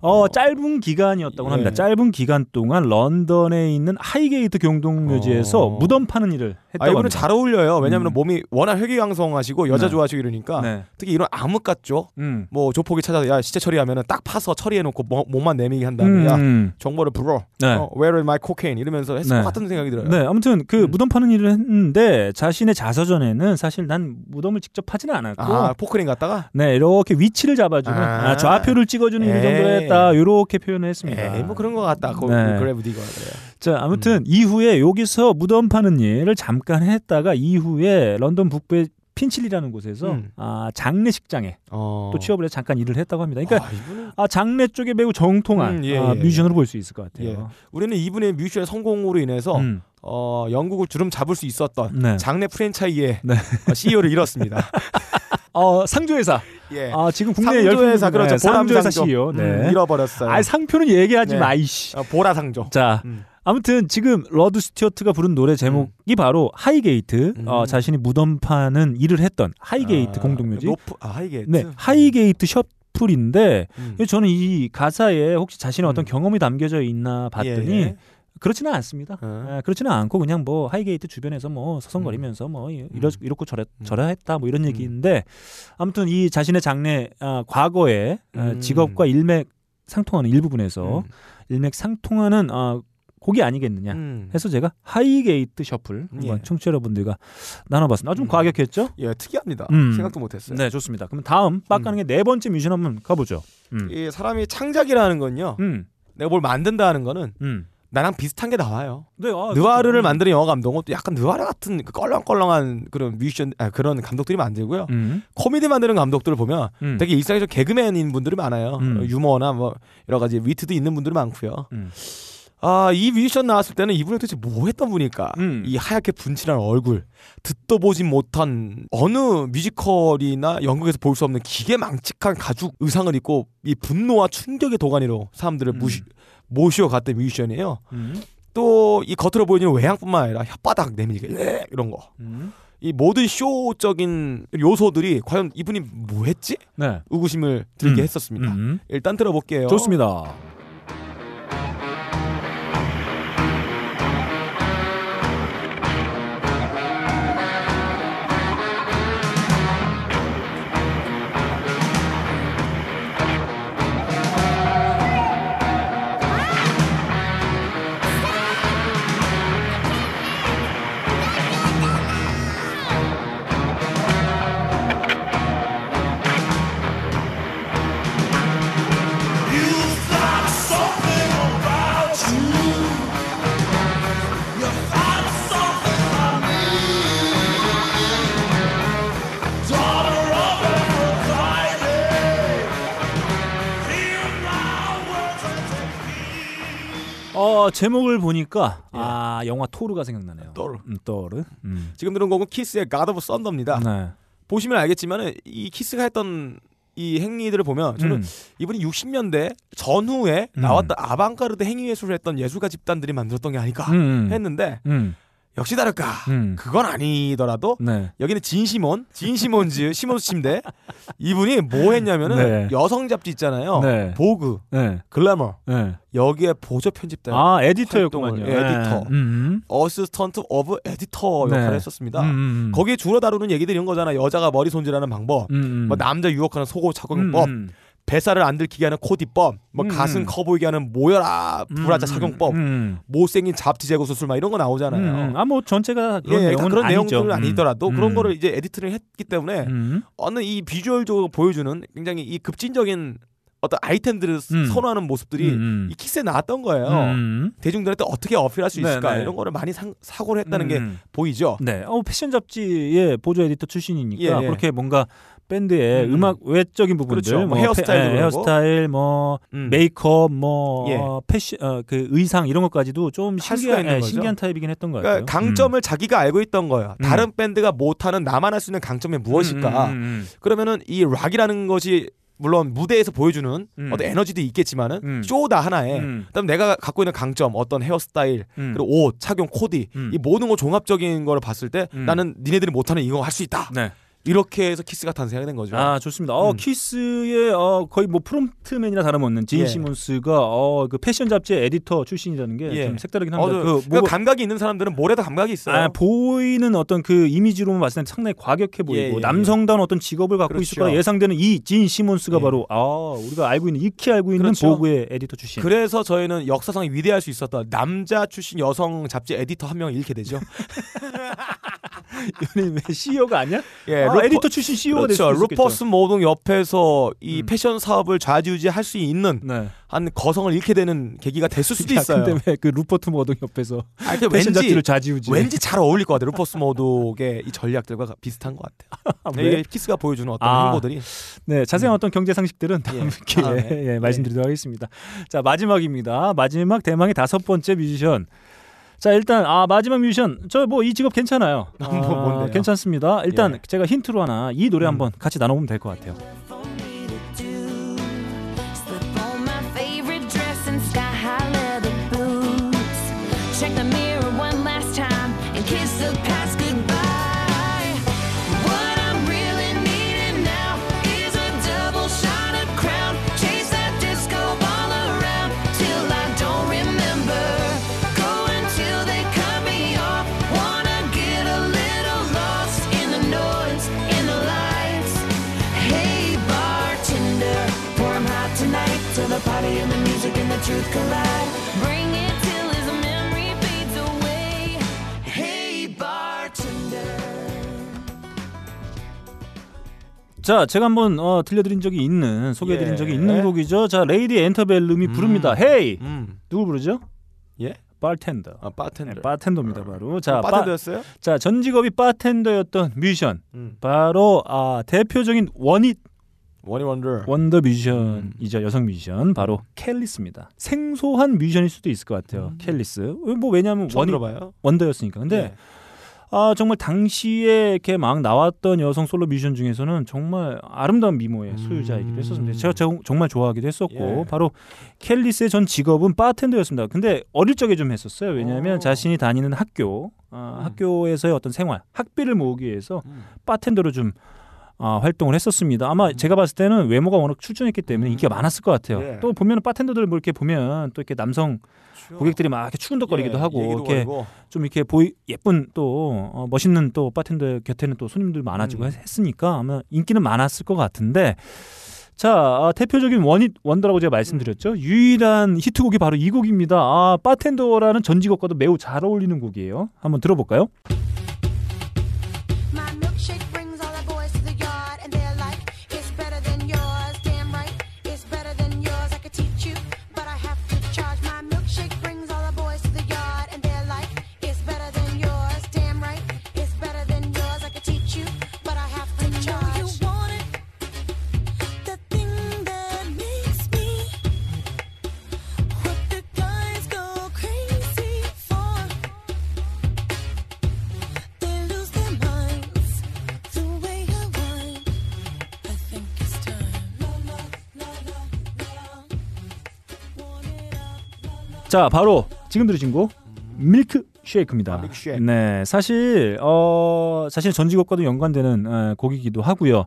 어, 짧은 기간이었다고 예. 합니다. 짧은 기간 동안 런던에 있는 하이게이트 공동묘지에서 어. 무덤 파는 일을 했다고 아 이분은 합니다. 잘 어울려요. 왜냐하면 음. 몸이 워낙 혈기왕성하시고 여자 네. 좋아하시고 이러니까 네. 특히 이런 암흑 같죠. 음. 뭐 조폭이 찾아서 야 시체 처리하면은 딱 파서 처리해놓고 뭐- 몸만 내밀게 한 다음에 음. 야 정보를 불어. 네. 어, Where is my cocaine 이러면서 했을 네. 것 같은 생각이 들어요. 네, 아무튼 그 음. 무덤 파는 일을 했는데 자신의 자서전에는 사실 난 무덤을 직접 파지는 않았고 아 포크레인 갔다가 네, 이렇게 위치를 잡아주는 아. 아, 좌표를 찍어주는 일 정도로 에이. 했다. 이렇게 표현을 했습니다. 에이 뭐 그런 것 같다. 그 네. grave digger 그래요. 자, 아무튼 이후에 여기서 무덤 파는 일을 잠깐 했다가 이후에 런던 북부의 핀칠리라는 곳에서 음. 아, 장례식장에 어. 또 취업을 해서 잠깐 일을 했다고 합니다. 그러니까 아, 이분은 아, 장례 쪽에 매우 정통한 음, 예, 아, 예. 뮤지션으로 볼수 있을 것 같아요. 예. 우리는 이분의 뮤지션 성공으로 인해서 음. 어, 영국을 주름 잡을 수 있었던 네. 장례 프랜차이즈의 네. 어, CEO를 잃었습니다. 어, 상조회사. 예. 아, 지금 국내 상조회사 열풍- 그렇죠. 네, 상조회사 보람상조. CEO. 네. 음, 잃어버렸어요. 아, 상표는 얘기하지 네. 마, 이씨. 어, 보라 상조. 자, 음. 아무튼 지금 러드 스튜어트가 부른 노래 제목이 바로 하이게이트. 음. 어, 자신이 무덤 파는 일을 했던 하이게이트 아, 공동묘지. 아, 하이게이트. 네, Highgate Shuffle인데 음. 저는 이 가사에 혹시 자신의 어떤 경험이 담겨져 있나 봤더니 예, 예. 그렇지는 않습니다. 어. 예, 그렇지는 않고 그냥 뭐 하이게이트 주변에서 뭐 서성거리면서 뭐 이- 이러, 이렇고 저래, 저래했다 뭐 이런 얘기인데 아무튼 이 자신의 장례 아, 과거의 아, 음. 직업과 일맥 상통하는 일부분에서 음. 일맥 상통하는 아, 곡이 아니겠느냐 음. 해서 제가 Highgate Shuffle 한번 예. 청취자 여러분들과 나눠봤습니다. 아, 좀 음. 과격했죠? 예, 특이합니다. 음. 생각도 못했어요. 네, 좋습니다. 그럼 다음 빡가능의 네 번째 뮤지션 한번 가보죠. 음. 이 사람이 창작이라는 건요. 음. 내가 뭘 만든다는 거는 음. 나랑 비슷한 게 나와요. 네, 아, 느와르를 그렇죠. 만드는 영화 감독은 또 약간 느와르 같은 그 껄렁껄렁한 그런 뮤지션 아, 그런 감독들이 만들고요. 음. 코미디 만드는 감독들을 보면 음. 되게 일상에서 개그맨인 분들이 많아요. 음. 어, 유머나 뭐 여러 가지 위트도 있는 분들이 많고요. 음. 아, 이 뮤지션 나왔을 때는 이분이 도대체 뭐 했던 분일까? 음. 이 하얗게 분칠한 얼굴, 듣도 보진 못한 어느 뮤지컬이나 영국에서 볼 수 없는 기계 망측한 가죽 의상을 입고 이 분노와 충격의 도가니로 사람들을 무시, 모시어갔던 뮤지션이에요. 음. 또이 겉으로 보이는 외향뿐만 아니라 혓바닥 내밀게 예, 이런 거. 음. 이 모든 쇼적인 요소들이 과연 이분이 뭐 했지? 네. 의구심을 들게 음. 했었습니다. 음. 일단 들어볼게요. 좋습니다. 어 제목을 보니까 아 영화 토르가 생각나네요. 토르. 음, 토르. 음. 지금 들은 곡은 키스의 God of Thunder입니다. 네. 보시면 알겠지만 이 키스가 했던 이 행위들을 보면 저는 음. 이분이 60년대 전후에 음. 나왔던 아방가르드 행위 예술을 했던 예술가 집단들이 만들었던 게 아닐까 음, 음. 했는데 음. 역시 다를까 음. 그건 아니더라도 네. 여기는 진 시몬 진 시몬즈 시몬스 침대 이분이 뭐 했냐면은 네. 여성 잡지 있잖아요 네. 보그 네. 글래머 네. 여기에 보조 편집자 아 에디터였군요. 에디터. 음. assistant of editor 네. 역할을 했었습니다. 음, 음. 거기에 주로 다루는 얘기들이 이런 거잖아. 여자가 머리 손질하는 방법, 음, 음. 뭐 남자 유혹하는 속옷 착용법, 음, 음. 뱃살을 안 들키게 하는 코디법, 뭐 음, 가슴 음. 커 보이게 하는 모여라 브라자 음, 착용법, 음. 못생긴 잡티 제거 수술 막 이런 거 나오잖아요. 음, 아뭐 전체가 그런 예, 그런. 내용들은 아니더라도 음. 그런 거를 이제 edit를 했기 때문에 음. 어느 이 비주얼적으로 보여주는 굉장히 이 급진적인 어떤 아이템들을 음. 선호하는 모습들이 음, 음. 이 키스에 나왔던 거예요. 음. 대중들한테 어떻게 어필할 수 네, 있을까 네. 이런 거를 많이 상- 사고를 했다는 음. 게 보이죠. 네, 어, 패션 잡지의 보조 에디터 출신이니까 예, 예. 그렇게 뭔가 밴드의 음. 음악 외적인 부분들, 그렇죠. 뭐 패- 헤어스타일도 예, 그러고. 헤어스타일, 뭐 음. 메이크업, 뭐 예. 어, 패션, 어, 그 의상 이런 것까지도 좀할 수가 신기한, 예. 신기한 타입이긴 했던 것 같아요. 그러니까 강점을 자기가 알고 있던 거예요. 음. 다른 밴드가 못하는 나만 할 수 있는 강점이 무엇일까? 음, 음, 음, 그러면은 이 락이라는 것이 물론 무대에서 보여주는 음. 어떤 에너지도 있겠지만은 음. 쇼다 하나에 음. 그다음 내가 갖고 있는 강점 어떤 헤어스타일 음. 그리고 옷 착용 코디 음. 이 모든 거 종합적인 거를 봤을 때 음. 나는 니네들이 못하는 이거 할 수 있다 네. 이렇게 해서 키스가 탄생이 된 거죠. 아 좋습니다. 어 음. 키스의 어, 거의 뭐 frontman이나 다름없는 진 예. 시몬스가 어, 그 패션 잡지의 에디터 출신이라는 게 예. 좀 색다르긴 어, 합니다. 그, 뭐- 감각이 있는 사람들은 뭐래도 감각이 있어요. 아, 보이는 어떤 그 이미지로만 봤을 때 상당히 과격해 보이고 예, 예, 남성다운 어떤 직업을 갖고 그렇죠. 있을 거라 예상되는 이 진 시몬스가 예. 바로 아 우리가 알고 있는 익히 알고 있는 그렇죠. 보그의 에디터 출신. 그래서 저희는 역사상 위대할 수 있었던 남자 출신 여성 잡지 에디터 한 명을 잃게 되죠. 연예인 왜 CEO가 아니야? 예, 아, 루퍼- 에디터 출신 CEO가 될 그렇죠. 수도 있겠죠. 루퍼트 머독 옆에서 이 음. 패션 사업을 좌지우지할 수 있는 네. 한 거성을 잃게 되는 계기가 됐을 수도 야, 있어요. 근데 왜 그 루퍼트 머독 옆에서 아, 그 패션 왠지 잡지를 좌지우지? 왠지 잘 어울릴 것 같아요. 루퍼트 머독의 이 전략들과 비슷한 것 같아요. 왜? 이게 키스가 보여주는 어떤 아. 행보들이 네, 자세한 어떤 경제 상식들은 다음 예. 기회에 다음에. 예, 말씀드리도록 하겠습니다. 자, 마지막입니다. 마지막 대망의 다섯 번째 뮤지션. 자, 일단 아, 마지막 뮤지션. 저 뭐 이 직업 괜찮아요. 뭐, 뭔데요? 음. 괜찮습니다. 일단 제가 힌트로 하나 이 노래 한번 같이 나눠 보면 될 것 같아요. Truth collide. Bring it till his memory fades away. Hey bartender. 자, 제가 한번 어, 들려드린 적이 있는 소개해드린 예. 적이 있는 곡이죠. 자, Lady Antebellum이 부릅니다. Hey 음. 누구 부르죠? 예? 바텐더. 아, 바텐더. 네, 바텐더입니다, 바로. 자, 어, 바텐더였어요? 자, 전 직업이 바텐더였던 뮤지션. 음. 바로 아, 대표적인 one hit one hit wonder. Wonder 뮤지션이죠 여성 뮤지션 바로 켈리스입니다. 생소한 뮤지션일 수도 있을 것 같아요. 켈리스. 뭐 왜냐하면 one hit 들어봐요. Wonder였으니까. 근데 예. 아 정말 당시에 이렇게 막 나왔던 여성 솔로 뮤지션 중에서는 정말 아름다운 미모의 소유자이기도 했었습니다. 제가 정- 정말 좋아하기도 했었고 예. 바로 켈리스의 전 직업은 바텐더였습니다. 근데 어릴 적에 좀 했었어요. 왜냐하면 오. 자신이 다니는 학교 아, 음. 학교에서의 어떤 생활 학비를 모으기 위해서 음. 바텐더로 좀 아, 활동을 했었습니다. 아마 제가 봤을 때는 외모가 워낙 출중했기 때문에 인기가 많았을 것 같아요. 예. 또 보면 바텐더들 뭐 이렇게 보면 또 이렇게 남성 고객들이 막 이렇게 추근덕거리기도 예, 하고 이렇게 걸고. 좀 이렇게 보이 예쁜 또 어, 멋있는 또 바텐더 곁에는 또 손님들 많아지고 음. 했- 했으니까 아마 인기는 많았을 것 같은데 자 아, 대표적인 원잇 원더라고 제가 말씀드렸죠 유일한 히트곡이 바로 이 곡입니다 아 바텐더라는 전 직업과도 매우 잘 어울리는 곡이에요 한번 들어볼까요? 자 바로 지금 들으신 곡 Milkshake입니다. 아, Milkshake. 네, 사실 어 사실 전 직업과도 연관되는 어, 곡이기도 하고요.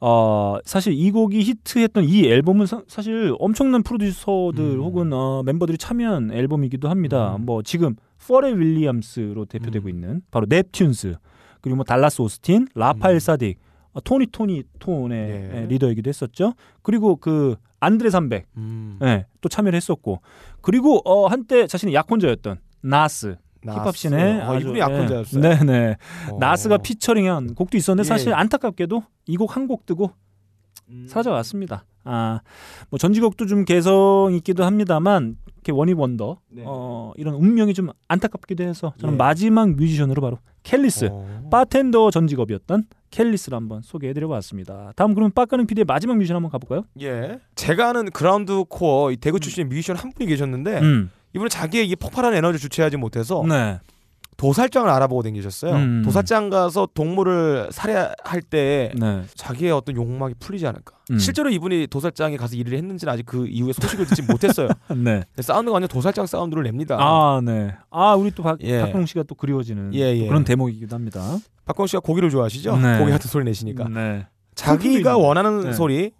어 사실 이 곡이 히트했던 이 앨범은 사, 실 엄청난 프로듀서들 음. 혹은 어, 멤버들이 참여한 앨범이기도 합니다. 뭐 지금 퍼렐 윌리엄스로 음. 대표되고 있는 바로 Neptunes 그리고 뭐 달라스 오스틴, 라파엘 사딕, 어, Tony Toni Toné의 음. 예. 예, 리더이기도 했었죠. 그리고 그 안드레 삼백 음. 네, 또 참여를 했었고 그리고 어, 한때 자신의 약혼자였던 나스. 힙합씬의 어, 아주, 이분이 약혼자였어요? 네, 네. 어. 나스가 피처링한 곡도 있었는데 예. 사실 안타깝게도 이 곡 한 곡 뜨고 음. 사라져왔습니다. 아, 뭐 전지곡도 좀 개성 있기도 합니다만 이렇게 원입 원더 어, 이런 운명이 좀 안타깝기도 해서 저는 예. 마지막 뮤지션으로 바로 켈리스 어. 바텐더 전직업이었던 켈리스를 한번 소개해드려봤습니다. 다음 그러면 빡가는 PD의 마지막 뮤지션 한번 가볼까요? 예. 제가 아는 grindcore 이 대구 출신의 뮤지션 한 분이 계셨는데 음. 이분은 자기의 이 폭발한 에너지를 주체하지 못해서 네. 도살장을 알아보고 다니셨어요. 음. 도살장 가서 동물을 살해할 때 네. 자기의 어떤 욕망이 풀리지 않을까. 음. 실제로 이분이 도살장에 가서 일을 했는지는 아직 그 이후에 소식을 듣지 못했어요. 네. 사운드가 완전 도살장 사운드를 냅니다. 아, 네. 아, 우리 또 박, 예. 박홍 씨가 또 그리워지는 예, 예. 또 그런 대목이기도 합니다. 박광 씨가 고기를 좋아하시죠? 네. 고기 같은 소리 내시니까. 네. 자기가. 원하는 네. 소리는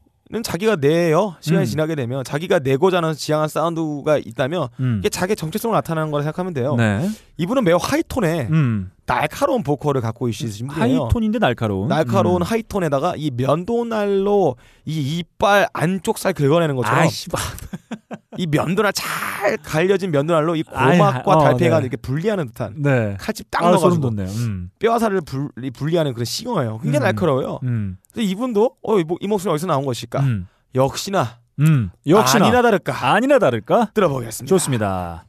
자기가 내요. 시간이 음. 지나게 되면 자기가 내고자 하는 지향한 사운드가 있다면 음. 이게 자기의 정체성을 나타나는 거라 생각하면 돼요. 네. 이분은 매우 하이톤에 음. 날카로운 보컬을 갖고 있으신 분이에요. 하이톤인데 날카로운. 날카로운 음. 하이톤에다가 이 면도날로 이 이빨 안쪽 살 긁어내는 것처럼 아이씨, 봐. 이 면도날 잘 갈려진 면도날로 이 아이, 고막과 어, 달팽이가 네. 이렇게 분리하는 듯한 네. 칼집 딱 아, 넣어가지고. 음. 뼈와 살을 분리, 분리하는 그런 싱어예요. 굉장히 음. 날카로워요. 음. 근데 이분도 어, 이, 목- 이 목소리 어디서 나온 것일까? 음. 역시나 음. 역시나 아니나 다를까 아니나 다를까? 들어보겠습니다. 좋습니다.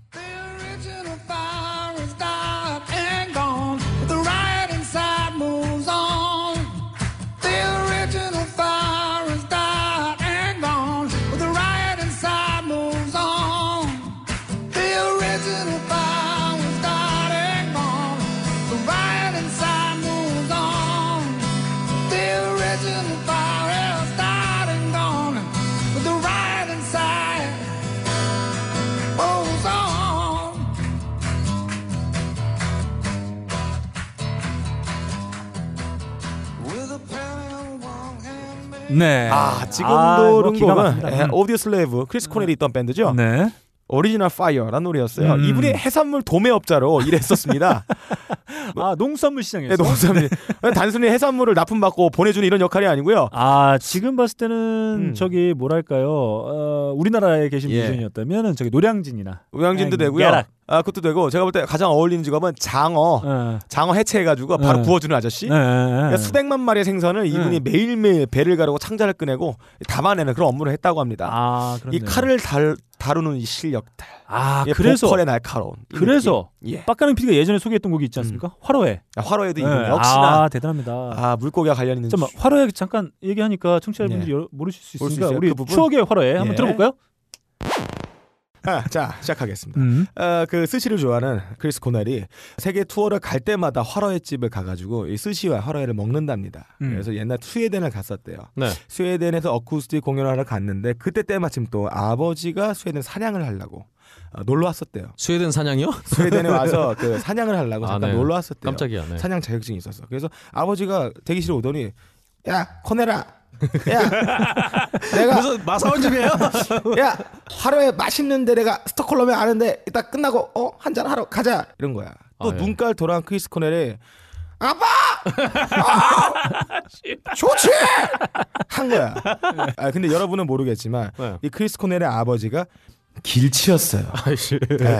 네. 아 지금 아, 뭐 노른 기가 곡은 막힙니다. 예, 음. Audioslave 크리스 코넬이 있던 밴드죠. 네. Original Fire라는 노래였어요. 음. 이분이 해산물 도매업자로 일했었습니다. 아, 농산물 시장에서. 네, 농산물. 단순히 해산물을 납품받고 보내주는 이런 역할이 아니고요. 아 지금 봤을 때는 음. 저기 뭐랄까요 어, 우리나라에 계신 예. 뮤지션이었다면 저기 노량진이나 아, 되고요. 깨락. 아 그것도 되고 제가 볼 때 가장 어울리는 직업은 장어. 어. 장어 해체해가지고 바로 네. 구워주는 아저씨. 네, 네, 네. 그러니까 수백만 마리의 생선을 이분이 매일매일 배를 가르고 창자를 꺼내고 담아내는 그런 업무를 했다고 합니다. 아 이. 칼을 달, 다루는 이 실력들. 아이 그래서 보컬의 날카로운. 이 그래서. 예. 빡가는 PD가 예전에 소개했던 곡이 있지 않습니까? 활어회. 아, 활어회도 이분 네. 역시나 아 대단합니다. 아 물고기와 관련 있는 잠깐만 활어회 잠깐 얘기하니까 청취자분들이 네. 모르실 수 있으니까? 우리 그? 추억의 활어회 한번 예. 들어볼까요? 아, 자 시작하겠습니다. 음. 어, 그 스시를 좋아하는 크리스 코넬이 세계 투어를 갈 때마다 활어회 집을 가가지고 이 스시와 활어회를 먹는답니다. 음. 그래서 옛날 스웨덴을 갔었대요. 네. 스웨덴에서 어쿠스틱 공연을 하러 갔는데 그때 때마침 또 아버지가 스웨덴 사냥을 하려고 어, 놀러 왔었대요. 스웨덴 사냥이요? 스웨덴에 와서 그 사냥을 하려고 아, 잠깐 네. 놀러 왔었대요. 깜짝이야. 네. 사냥 자격증이 있었어. 그래서 아버지가 대기실에 오더니 야 코넬아 야 내가 무슨 마사원 집이에요? 야 활어회 맛있는 데 내가 스톡홀름에 아는데 이따 끝나고 어 한잔 하러 가자 이런 거야. 또 아, 예. 눈깔 돌아간 크리스 코넬이 아빠 아, 좋지 한 거야. 아 근데 여러분은 모르겠지만 네. 이 크리스 코넬의 아버지가 길치였어요. 아이씨. 네.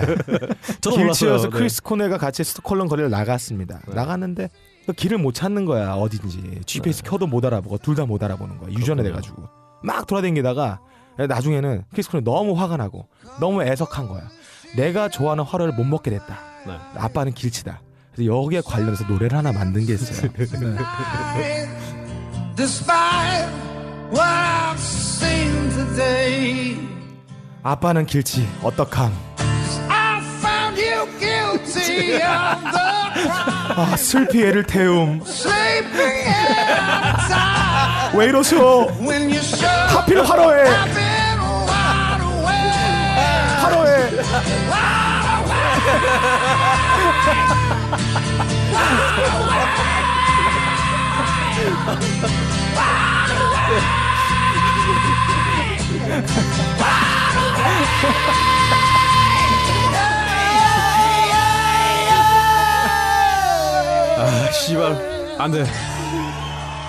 저도 길치여서 몰랐어요. 네. 크리스 코넬과 같이 스톡홀름 거리를 나갔습니다. 나갔는데 그 길을 못 찾는 거야 어딘지 GPS 네. 켜도 못 알아보고 둘 다 못 알아보는 거야 유전이 돼가지고 막 돌아다니다가 나중에는 크리스 코넬 너무 화가 나고 너무 애석한 거야. 내가 좋아하는 화로를 못 먹게 됐다. 네. 아빠는 길치다. 그래서 여기에 관련해서 노래를 하나 만든 게 있어요. 네. Despite what I've seen today, 아빠는 길치 어떡함. 아 슬피 애를 태움. 왜 should 하필 화로에. 화로에 씨발. 안 돼.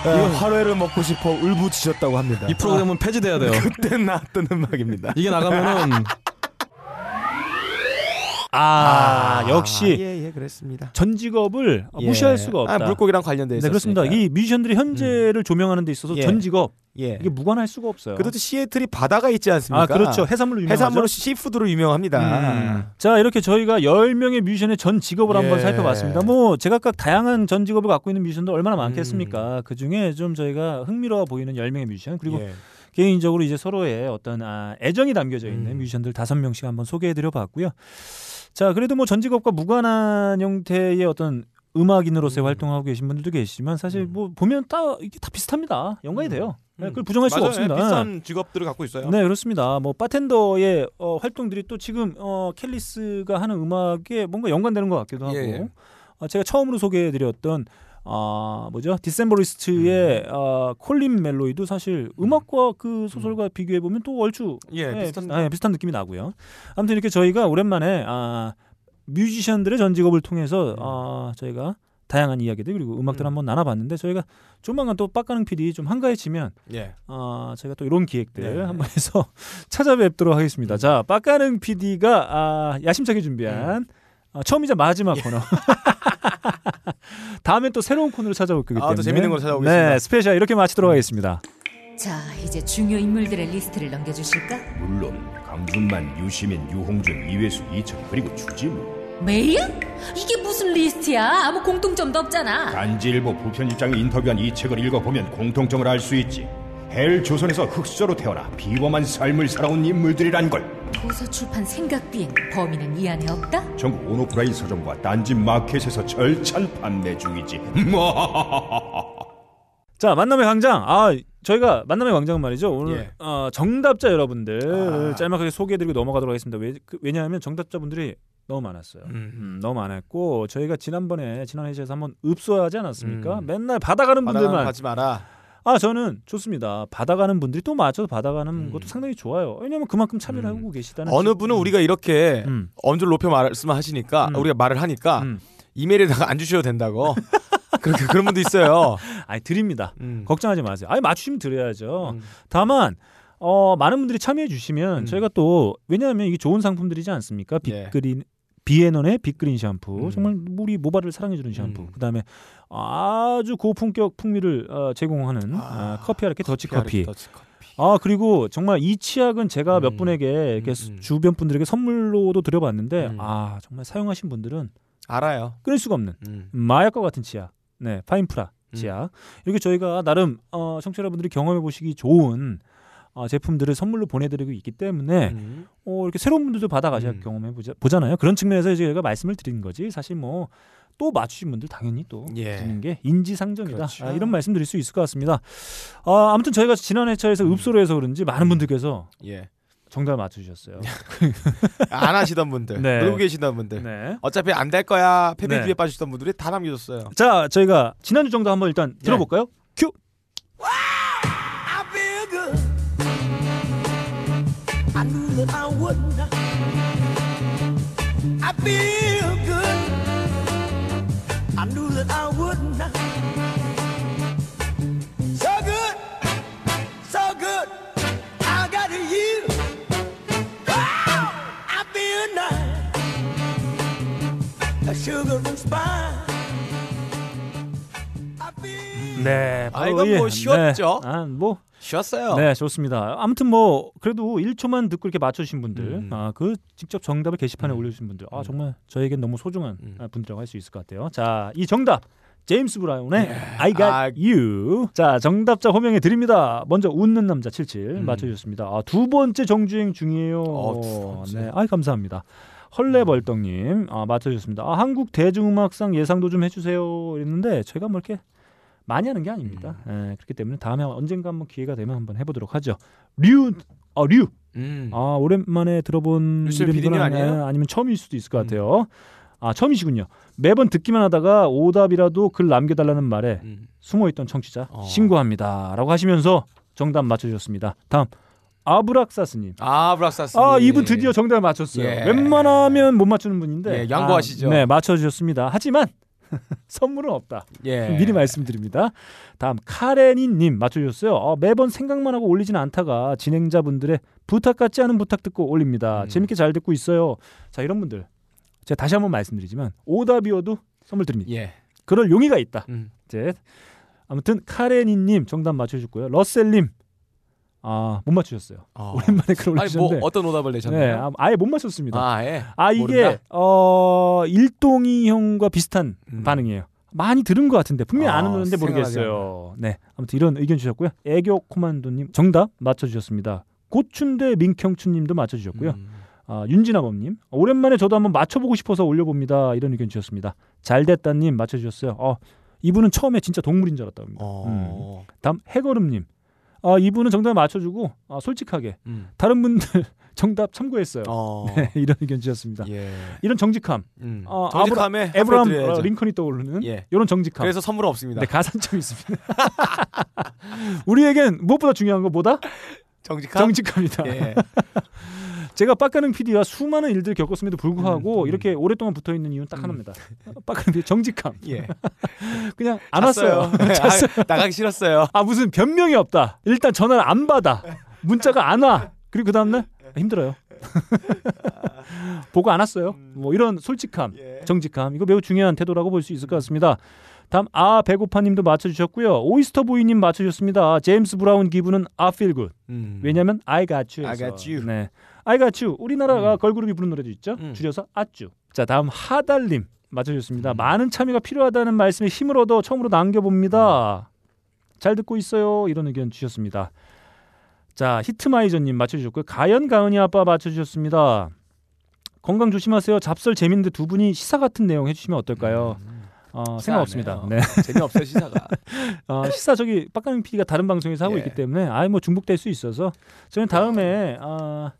이거 활어회를 먹고 싶어 울부짖었다고 합니다. 이 프로그램은 폐지돼야 돼요. 그때 나왔던 음악입니다. 이게 나가면은 아, 역시 예, 예, 그랬습니다. 전 직업을 예. 무시할 수가 없다. 아, 물고기랑 관련돼 네, 그렇습니다. 이 뮤지션들이 현재를 조명하는 데 있어서 예. 전 직업 예. 이게 무관할 수가 없어요. 그래도 시애틀이 바다가 있지 않습니까? 아, 그렇죠. 해산물로 유명하죠. 해산물로 seafood로 유명합니다. 음. 자 이렇게 저희가 10명의 뮤지션의 전 직업을 한번 예. 살펴봤습니다. 뭐 제각각 다양한 전 직업을 갖고 있는 뮤지션도 얼마나 많겠습니까? 음. 그중에 좀 저희가 흥미로워 보이는 10명의 뮤지션 그리고 예. 개인적으로 이제 서로의 어떤 아, 애정이 담겨져 있는 음. 뮤지션들 다섯 명씩 한번 소개해드려 봤고요. 자 그래도 뭐 전 직업과 무관한 형태의 어떤 음악인으로서의 음. 활동하고 계신 분들도 계시지만 사실 뭐 보면 다 이게 다 비슷합니다. 연관이 돼요. 네, 그걸 음. 부정할 수가 맞아요. 없습니다. 비싼 직업들을 갖고 있어요. 네 그렇습니다. 뭐 바텐더의 어, 활동들이 또 지금 어, 캘리스가 하는 음악에 뭔가 연관되는 것 같기도 하고 예, 예. 어, 제가 처음으로 소개해드렸던 아 뭐죠 디셈버리스트의 음. 아, 콜린 멜로이도 사실 음악과 그 소설과 비교해 보면 또 얼추 예, 네, 비슷한- 비슷- 아, 예, 비슷한 느낌이 나고요. 아무튼 이렇게 저희가 오랜만에 아, 뮤지션들의 전 직업을 통해서 아, 저희가 다양한 이야기들 그리고 음악들 을 한번 나눠봤는데 저희가 조만간 또 빡가능 PD 좀 한가해지면 예. 아, 저희가 또 이런 기획들 네. 한번 해서 찾아뵙도록 하겠습니다. 자, 빡가능 PD가 아, 야심차게 준비한 아, 처음이자 마지막 코너. 다음에 또 새로운 코너를 찾아올 거기 아, 또 때문에 재밌는 걸 찾아오겠습니다. 네, special 이렇게 마치도록 하겠습니다. 자, 이제 중요 인물들의 리스트를 넘겨주실까? 물론 강준만, 유시민, 유홍준, 이외수, 이철 그리고 주진우 말이야? 이게 무슨 리스트야? 아무 공통점도 없잖아. 딴지일보 부편집장이 인터뷰한 이 책을 읽어보면 공통점을 알 수 있지 헬조선에서 흙수저로 태어나 비범한 삶을 살아온 인물들이란 걸 도서 출판 생각 비행 범인은 이 안에 없다? 전국 온오프라인 서점과 딴지 마켓에서 절찬 판매 중이지 자, 만남의 광장. 아, 저희가 만남의 광장은 말이죠. 오늘 예. 어, 정답자 여러분들 아. 짤막하게 소개해드리고 넘어가도록 하겠습니다. 왜, 그, 왜냐하면 정답자분들이 너무 많았어요. 음. 음, 너무 많았고 저희가 지난번에 지난 회차에서 한번 읍소하지 않았습니까? 음. 맨날 받아가는 분들만 하지 마라. 아 저는 좋습니다. 받아가는 분들이 또 맞춰서 받아가는 음. 것도 상당히 좋아요. 왜냐하면 그만큼 참여를 하고 계시다는 어느 지- 분은 우리가 이렇게 음. 엄지를 높여 말씀하시니까 음. 우리가 말을 하니까 음. 이메일에다가 안 주셔도 된다고 그렇게 그런 분도 있어요. 아니 드립니다. 음. 걱정하지 마세요. 아니 맞추시면 드려야죠. 음. 다만 어, 많은 분들이 참여해 주시면 음. 저희가 또 왜냐하면 이게 좋은 상품들이지 않습니까? 예. 빅그린 비에넌의 빅그린 샴푸 음. 정말 우리 모발을 사랑해주는 샴푸 음. 그다음에 아주 고품격 풍미를 어, 제공하는 아, 커피 아르케 더치 커피. 아 그리고 정말 이 치약은 제가 몇 음. 분에게 이렇게 음, 음. 주변 분들에게 선물로도 드려봤는데 음. 아 정말 사용하신 분들은 알아요. 끊을 수가 없는 음. 마약과 같은 치약, 네 파인프라 음. 치약 이렇게 저희가 나름 어, 청취자 여러분들이 경험해 보시기 좋은 어, 제품들을 선물로 보내드리고 있기 때문에 음. 어, 이렇게 새로운 분들도 받아가셔 음. 경험해 보잖아요. 그런 측면에서 이제 저희가 말씀을 드리는 거지. 사실 뭐 또 맞추신 분들 당연히 또 예. 드리는 게 인지상정이다. 그렇죠. 아, 이런 말씀 드릴 수 있을 것 같습니다. 아, 아무튼 저희가 지난 회차에서 읍소로 해서 그런지 많은 분들께서 예. 정답을 맞추셨어요. 안 하시던 분들, 네. 놀고 계시던 분들, 네. 어차피 안 될 거야 패배 네. 뒤에 빠지시던 분들이 다 남겨줬어요. 자, 저희가 지난주 정답 한번 일단 예. 들어볼까요? 큐. Feel good. I knew that I would not. So good, so good. I got you. Oh, I feel nice. A sugar and spice. 네, 아, 이건 뭐 쉬웠죠? 네. 아, 뭐 쉬었어요. 네, 좋습니다. 아무튼 뭐 그래도 1초만 듣고 이렇게 맞춰주신 분들, 음. 아, 그 직접 정답을 게시판에 올려주신 분들, 아 정말 저에겐 너무 소중한 음. 아, 분들이라고 할 수 있을 것 같아요. 자, 이 정답 제임스 브라운의 예. I Got 아. You. 자, 정답자 호명해 드립니다. 먼저 웃는 남자 77 음. 맞춰주셨습니다. 아, 두 번째 정주행 중이에요. 어. 네, 아, 감사합니다. 헐레벌떡님 아, 맞춰주셨습니다. 아, 한국 대중음악상 예상도 좀 해주세요. 이랬는데 제가 뭐 이렇게 많이 하는 게 아닙니다. 음. 예, 그렇기 때문에 다음에 언젠가 한번 기회가 되면 한번 해보도록 하죠. 류, 어, 류. 음. 아 오랜만에 들어본 PD님 아니에요? 음. 아니면 처음일 수도 있을 것 같아요. 아 처음이시군요. 매번 듣기만 하다가 오답이라도 글 남겨달라는 말에 음. 숨어있던 청취자 어. 신고합니다라고 하시면서 정답 맞춰주셨습니다. 다음 아브락사스님. 아 브락사스. 아 이분 드디어 정답을 맞췄어요. 예. 웬만하면 못 맞추는 분인데 예, 양보하시죠. 아, 네 맞춰주셨습니다. 하지만 선물은 없다. 예. 미리 말씀드립니다. 다음 카레니님 맞춰주셨어요. 어, 매번 생각만 하고 올리지는 않다가 진행자분들의 부탁 같지 않은 부탁 듣고 올립니다. 음. 재밌게 잘 듣고 있어요. 자 이런 분들 제가 다시 한번 말씀드리지만 오답이어도 선물 드립니다. 예. 그럴 용의가 있다. 음. 이제 아무튼 카레니님 정답 맞춰주셨고요. 러셀님 아 못 맞추셨어요. 오랜만에 글을 아니 뭐 올리셨는데 어떤 오답을 내셨나요? 네, 아, 아예 못 맞췄습니다. 아, 아예? 아, 이게 모른다? 어 일동이 형과 비슷한 음. 반응이에요. 많이 들은 것 같은데 분명히 아, 아는데 생각나게 모르겠어요. 네, 아무튼 이런 의견 주셨고요. 애교 코만도님 정답 맞춰주셨습니다. 고춘대 민경춘님도 맞춰주셨고요. 음. 아, 윤진아범님 오랜만에 저도 한번 맞춰보고 싶어서 올려봅니다. 이런 의견 주셨습니다. 잘됐다님 맞춰주셨어요. 어, 이분은 처음에 진짜 동물인 줄 알았다고 합니다. 어. 음. 다음 해거름님 아, 이분은 정답 맞춰주고 아, 솔직하게 음. 다른 분들 정답 참고했어요. 어. 네, 이런 의견 주셨습니다. 예. 이런 정직함. 음. 어, 정직함에 아브라, 에브람. 어, 링컨이 떠오르는 예. 이런 정직함. 그래서 선물은 없습니다. 네, 가산점이 있습니다. 우리에겐 무엇보다 중요한 거 뭐다? 정직함? 정직함이다. 예. 제가 빡가는 PD와 수많은 일들을 겪었음에도 음, 불구하고 이렇게 오랫동안 붙어 있는 이유는 딱 하나입니다. 빡가는 PD 정직함. 예. 그냥 안 잤어요. 왔어요. 네, 잤어요. 아, 나가기 싫었어요. 아 무슨 변명이 없다. 일단 전화를 안 받아. 문자가 안 와. 그리고 그 다음날 힘들어요. 보고 안 왔어요. 뭐 이런 솔직함, 정직함 이거 매우 중요한 태도라고 볼 수 있을 것 같습니다. 다음 아 배고파님도 맞춰주셨고요. 오이스터 보이님 맞춰주셨습니다. 제임스 브라운 기분은 I feel good. 음. 왜냐하면 I got you. I got you. 네, I got you. 우리나라가 걸그룹이 부른 노래도 있죠. 줄여서 아쭈. 자 다음 하달님 맞춰주셨습니다. 많은 참여가 필요하다는 말씀에 힘을 얻어 처음으로 남겨봅니다. 잘 듣고 있어요. 이런 의견 주셨습니다. 자 히트마이저님 맞춰주셨고요. 가연 가은이 아빠 맞춰주셨습니다. 건강 조심하세요. 잡설 재밌는데 두 분이 시사 같은 내용 해주시면 어떨까요? 어, 생각 없습니다. 네. 재미없어요 시사가. 어, 시사 저기 빡가는 PD가 다른 방송에서 하고 예. 있기 때문에 아예 뭐 중복될 수 있어서 저는 다음에 아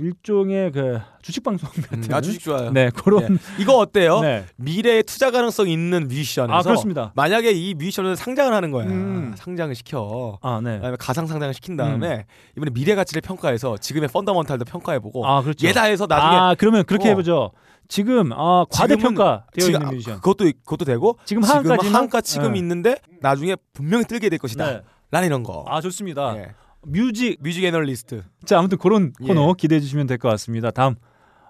일종의 그 주식 방송 같은 아 주식 좋아요. 네 그런 예. 이거 어때요? 네. 미래에 투자 가능성 있는 뮤지션에서 아, 그렇습니다. 만약에 이 뮤지션을 상장을 하는 거야. 음. 상장을 시켜. 아, 네. 가상 상장을 시킨 다음에 이번에 미래 가치를 평가해서 지금의 펀더먼탈도 평가해보고 아 그렇죠. 얘다 해서 나중에 아 그러면 그렇게 어. 해보죠. 지금 아 과대평가 되어 지금 있는 뮤지션. 그것도 그것도 되고 지금 하한가지만? 하한가 지금 네. 있는데 나중에 분명히 뜨게 될 것이다. 네. 라는 이런 거. 아 좋습니다. 예. 뮤직 뮤직 애널리스트. 자 아무튼 그런 예. 코너 기대해 주시면 될 것 같습니다. 다음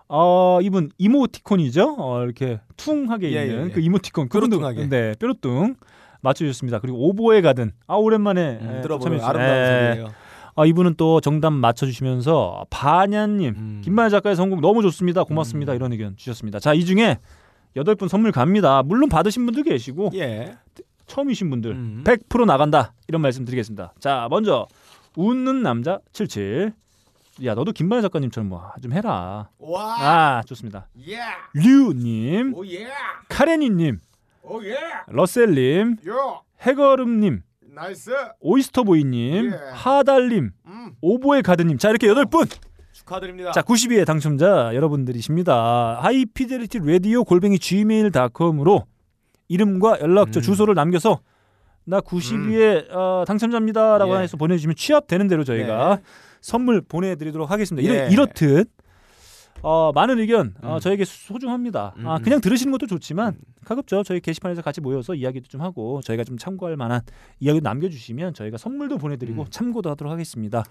어 이분 이모티콘이죠. 어, 이렇게 퉁하게 예, 있는 예, 예. 그 이모티콘 그분도. 네 뾰루뚱 맞춰주셨습니다. 그리고 오보에 가든 아 오랜만에 음, 예, 들어보면 참여해주셨- 아름다운 예. 소리예요. 아 이분은 또 정답 맞춰주시면서 바냐님 음. 김만희 작가의 성공 너무 좋습니다. 고맙습니다. 이런 의견 주셨습니다. 자 이 중에 여덟 분 선물 갑니다. 물론 받으신 분도 계시고 예. 처음이신 분들 음. 100% 나간다 이런 말씀 드리겠습니다. 자 먼저 웃는 남자 77. 야 너도 김만희 작가님처럼 뭐 좀 해라. 와. 아 좋습니다. 예. 류님, 오 예. 카레니님, 오 예. 러셀님, 요. 해거름님, nice. 오이스터보이님, 예. 하달님, 음. 오보에 가든님. 자 이렇게 여덟 분. 축하드립니다. 자 92회 당첨자 여러분들이십니다. 하이피델리티 라디오 골뱅이 gmail.com으로 이름과 연락처 음. 주소를 남겨서 나 92회 어, 당첨자입니다라고 예. 해서 보내주시면 취합되는 대로 저희가 선물 보내드리도록 하겠습니다. 이렇, 예. 이렇 듯 어, 많은 의견 어, 음. 저에게 소중합니다. 아, 음. 그냥 들으시는 것도 좋지만 가급적 저희 게시판에서 같이 모여서 이야기도 좀 하고 저희가 좀 참고할 만한 이야기 남겨주시면 저희가 선물도 보내드리고 음. 참고도 하도록 하겠습니다.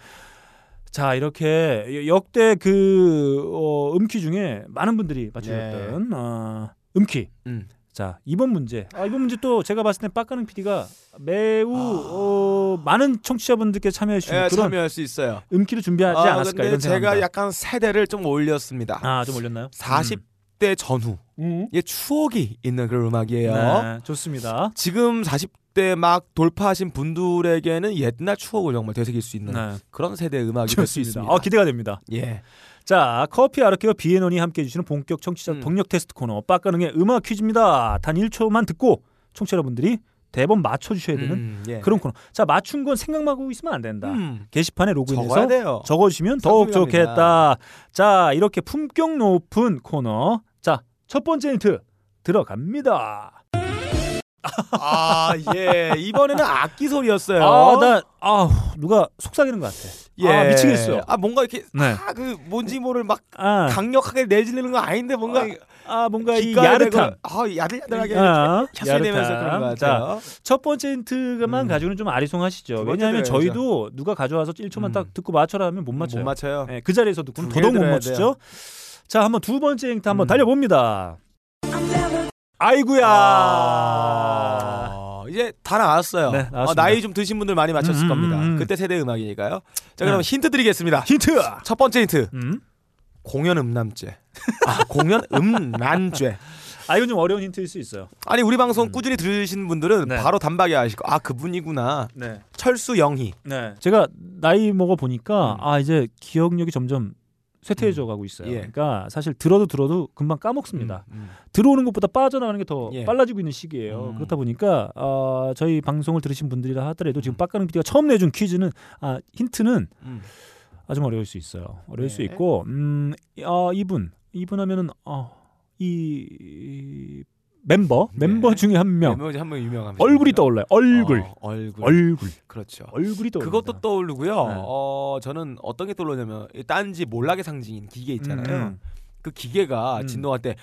자 이렇게 역대 그 어, 음키 중에 많은 분들이 맞추셨던 어, 음키. 네. 음. 자 이번 문제. 아, 이번 문제 또 제가 봤을 땐 빡가는 PD가 매우 어, 많해 청취자분들께 참여해 주시는 예, 그런 참여할 수 있어요. 음키를 준비하지 아, 않았을까 이런 제가 생각입니다. 약간 세대를 좀 올렸습니다. 아좀 올렸나요? 40대 전후. 음. 예, 추억이 있는 그런 음악이에요. 네, 좋습니다. 지금 40대 막 돌파하신 분들에게는 옛날 추억을 정말 되새길 수 있는 네. 그런 세대의 음악이 될 수. 있습니다. 어, 기대가 됩니다. 예. 자, 커피 아르케와 비앤원이 함께 해주시는 본격 청취자 음. 동력 테스트 코너 빡가능의 음악 퀴즈입니다. 단 1초만 듣고 청취자 여러분들이 대본 맞춰주셔야 되는 음, 예. 그런 코너. 자, 맞춘 건 생각만 하고 있으면 안 된다. 음. 게시판에 로그인해서. 적어주시면 더욱 좋겠다. 자, 이렇게 품격 높은 코너. 자, 첫 번째 힌트 들어갑니다. 아, 예. 이번에는 악기 소리였어요. 아, 나, 아, 누가 속삭이는 것 같아. 예. 아, 미치겠어. 아, 뭔가 이렇게 네. 아, 그 뭔지 모를 막 아, 강력하게 내지르는 거 아닌데 뭔가 아 뭔가 이 야릇함. 아, 야들야들하게 아, 샷소리 내면서 야릇함. 그런 거 자, 같아요. 첫 번째 힌트만 음. 가지고는 좀 아리송하시죠. 왜냐하면 들어야죠. 저희도 누가 가져와서 1초만 음. 딱 듣고 맞춰라 하면 못 맞춰요. 못 맞춰요. 네, 그두개 더더욱 못 맞추죠. 돼요. 자, 한번 두 번째 힌트 한번 달려봅니다. 아이구야. 어, 이제 다 나왔어요. 네, 어. 나이 좀 드신 분들 많이 맞췄을 음, 음, 겁니다. 음. 그때 세대 음악이니까요. 자, 그럼 음. 힌트 드리겠습니다. 힌트. 첫 번째 힌트. 음? 공연 음란죄. 아, 공연 음란죄. 아, 이건 좀 어려운 힌트일 수 있어요. 아니 우리 방송 꾸준히 들으신 분들은 네. 바로 단박에 아시고 아 그분이구나. 네. 철수 영희. 네. 제가 나이 먹어 보니까 아 이제 기억력이 점점 쇠퇴해져 가고 있어요. 예. 그러니까 사실 들어도 들어도 금방 까먹습니다. 음. 들어오는 것보다 빠져나가는 게더 예. 빨라지고 있는 시기예요. 음. 그렇다 보니까 어, 저희 방송을 들으신 분들이라 하더라도 지금 빡가는 PD가 처음 내준 퀴즈는 아 힌트는 음. 아주 어려울 수 있어요. 어려울 수 네. 있고 음, 어, 이분 이분 하면은 어, 이 멤버 멤버 중에 한 명 멤버 중에 한명 유명한 얼굴이 떠올라요. 얼굴. 어, 얼굴. 얼굴. 그렇죠. 얼굴이 떠올라. 그것도 떠오르고요. 네. 어 저는 어떤 게 떠오르냐면 이 딴지 몰락의 상징인 기계 있잖아요. 음. 그 기계가 음. 진동할 때왬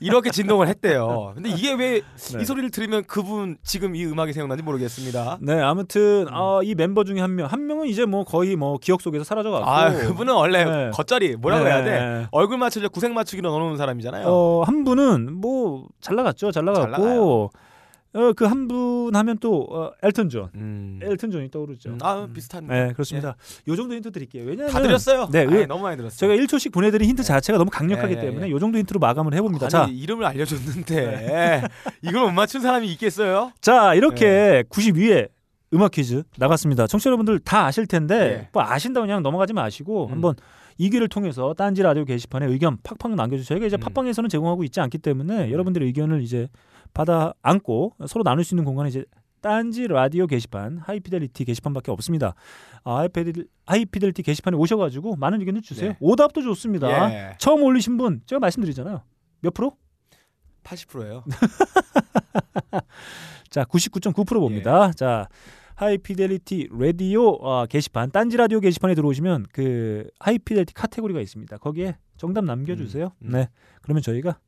이렇게 진동을 했대요. 근데 이게 왜이 네. 소리를 들으면 그분 지금 이 음악이 생각나는지 모르겠습니다. 네, 아무튼 어, 이 멤버 중에 한 명, 한 명은 이제 뭐 거의 뭐 기억 속에서 사라져갔고, 아 그분은 원래 네. 겉절이 뭐라고 네. 해야 돼? 얼굴 맞추려 구색 맞추기로 넣어놓은 사람이잖아요. 어, 한 분은 뭐 잘 나갔죠, 잘 나갔고, 어, 그 한 분 하면 또 어, 엘튼 존, 엘튼 존이 떠오르죠. 음, 아 비슷한. 네, 그렇습니다. 요 정도 힌트 드릴게요. 왜냐하면 다 드렸어요. 네, 의- 너무 많이 들었어요. 제가 1초씩 보내드린 힌트 자체가 너무 강력하기 예, 예, 때문에 예. 요 정도 힌트로 마감을 해봅니다. 아니, 자, 이름을 알려줬는데 이걸 못 맞춘 사람이 있겠어요? 자 이렇게 네. 92회 음악 퀴즈 나갔습니다. 청취자 여러분들 다 아실 텐데 네. 뭐 아신다고 그냥 넘어가지 마시고 음. 한번 이 기를 통해서 딴지 라디오 게시판에 의견 팍팍 남겨주세요. 저희가 음. 이제 팟빵에서는 제공하고 있지 않기 때문에 여러분들의 의견을 이제 받아 안고 서로 나눌 수 있는 공간이 이제 딴지 라디오 게시판 하이피델리티 게시판밖에 없습니다. 아, 하이피델, 하이피델리티 게시판에 오셔가지고 많은 의견을 주세요. 네. 오답도 좋습니다. 예. 처음 올리신 분 제가 말씀드리잖아요. 몇 프로? 80%예요. 자, 99.9% 봅니다. 자, 하이피델리티 라디오 어, 게시판, 딴지 라디오 게시판에 들어오시면 그 하이피델리티 카테고리가 있습니다. 거기에 정답 남겨주세요. 네, 그러면 저희가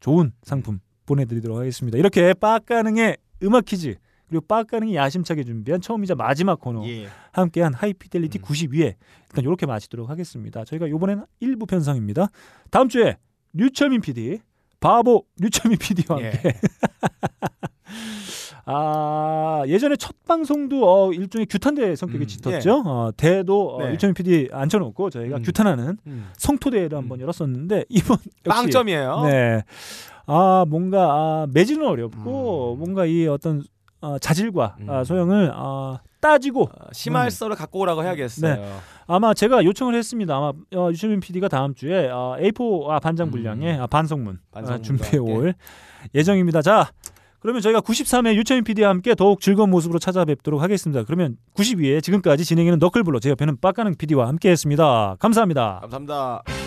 좋은 상품 보내드리도록 하겠습니다. 이렇게 빡가능의 음악 퀴즈 그리고 빡가능이 야심차게 준비한 처음이자 마지막 코너 예. 함께한 하이피델리티 92회 일단 이렇게 마치도록 하겠습니다. 저희가 이번에는 일부 편성입니다. 다음 주에 류철민 PD, 바보 류철민 PD와 예. 함께 아 예전에 첫 방송도 어, 일종의 규탄대 성격이 음, 짙었죠. 어, 대도 어, 네. 류철민 PD 앉혀놓고 저희가 음. 규탄하는 음. 성토대회를 한번 열었었는데 이번 빵점이에요. 네. 아 뭔가 아, 매질은 어렵고 음. 뭔가 이 어떤 어, 자질과 아, 소형을 아, 따지고 심할서를 갖고 오라고 해야겠어요. 네. 아마 제가 요청을 했습니다. 아마 어, 유시민 PD가 다음 주에 어, A4 아, 반장 분량의 아, 반성문 아, 반성문과 준비해 올 예정입니다. 자, 그러면 저희가 93회 유채민 PD와 함께 더욱 즐거운 모습으로 찾아뵙도록 하겠습니다. 그러면 92회 지금까지 진행하는 너클블러 제 옆에는 빡가능 PD와 함께했습니다. 감사합니다. 감사합니다.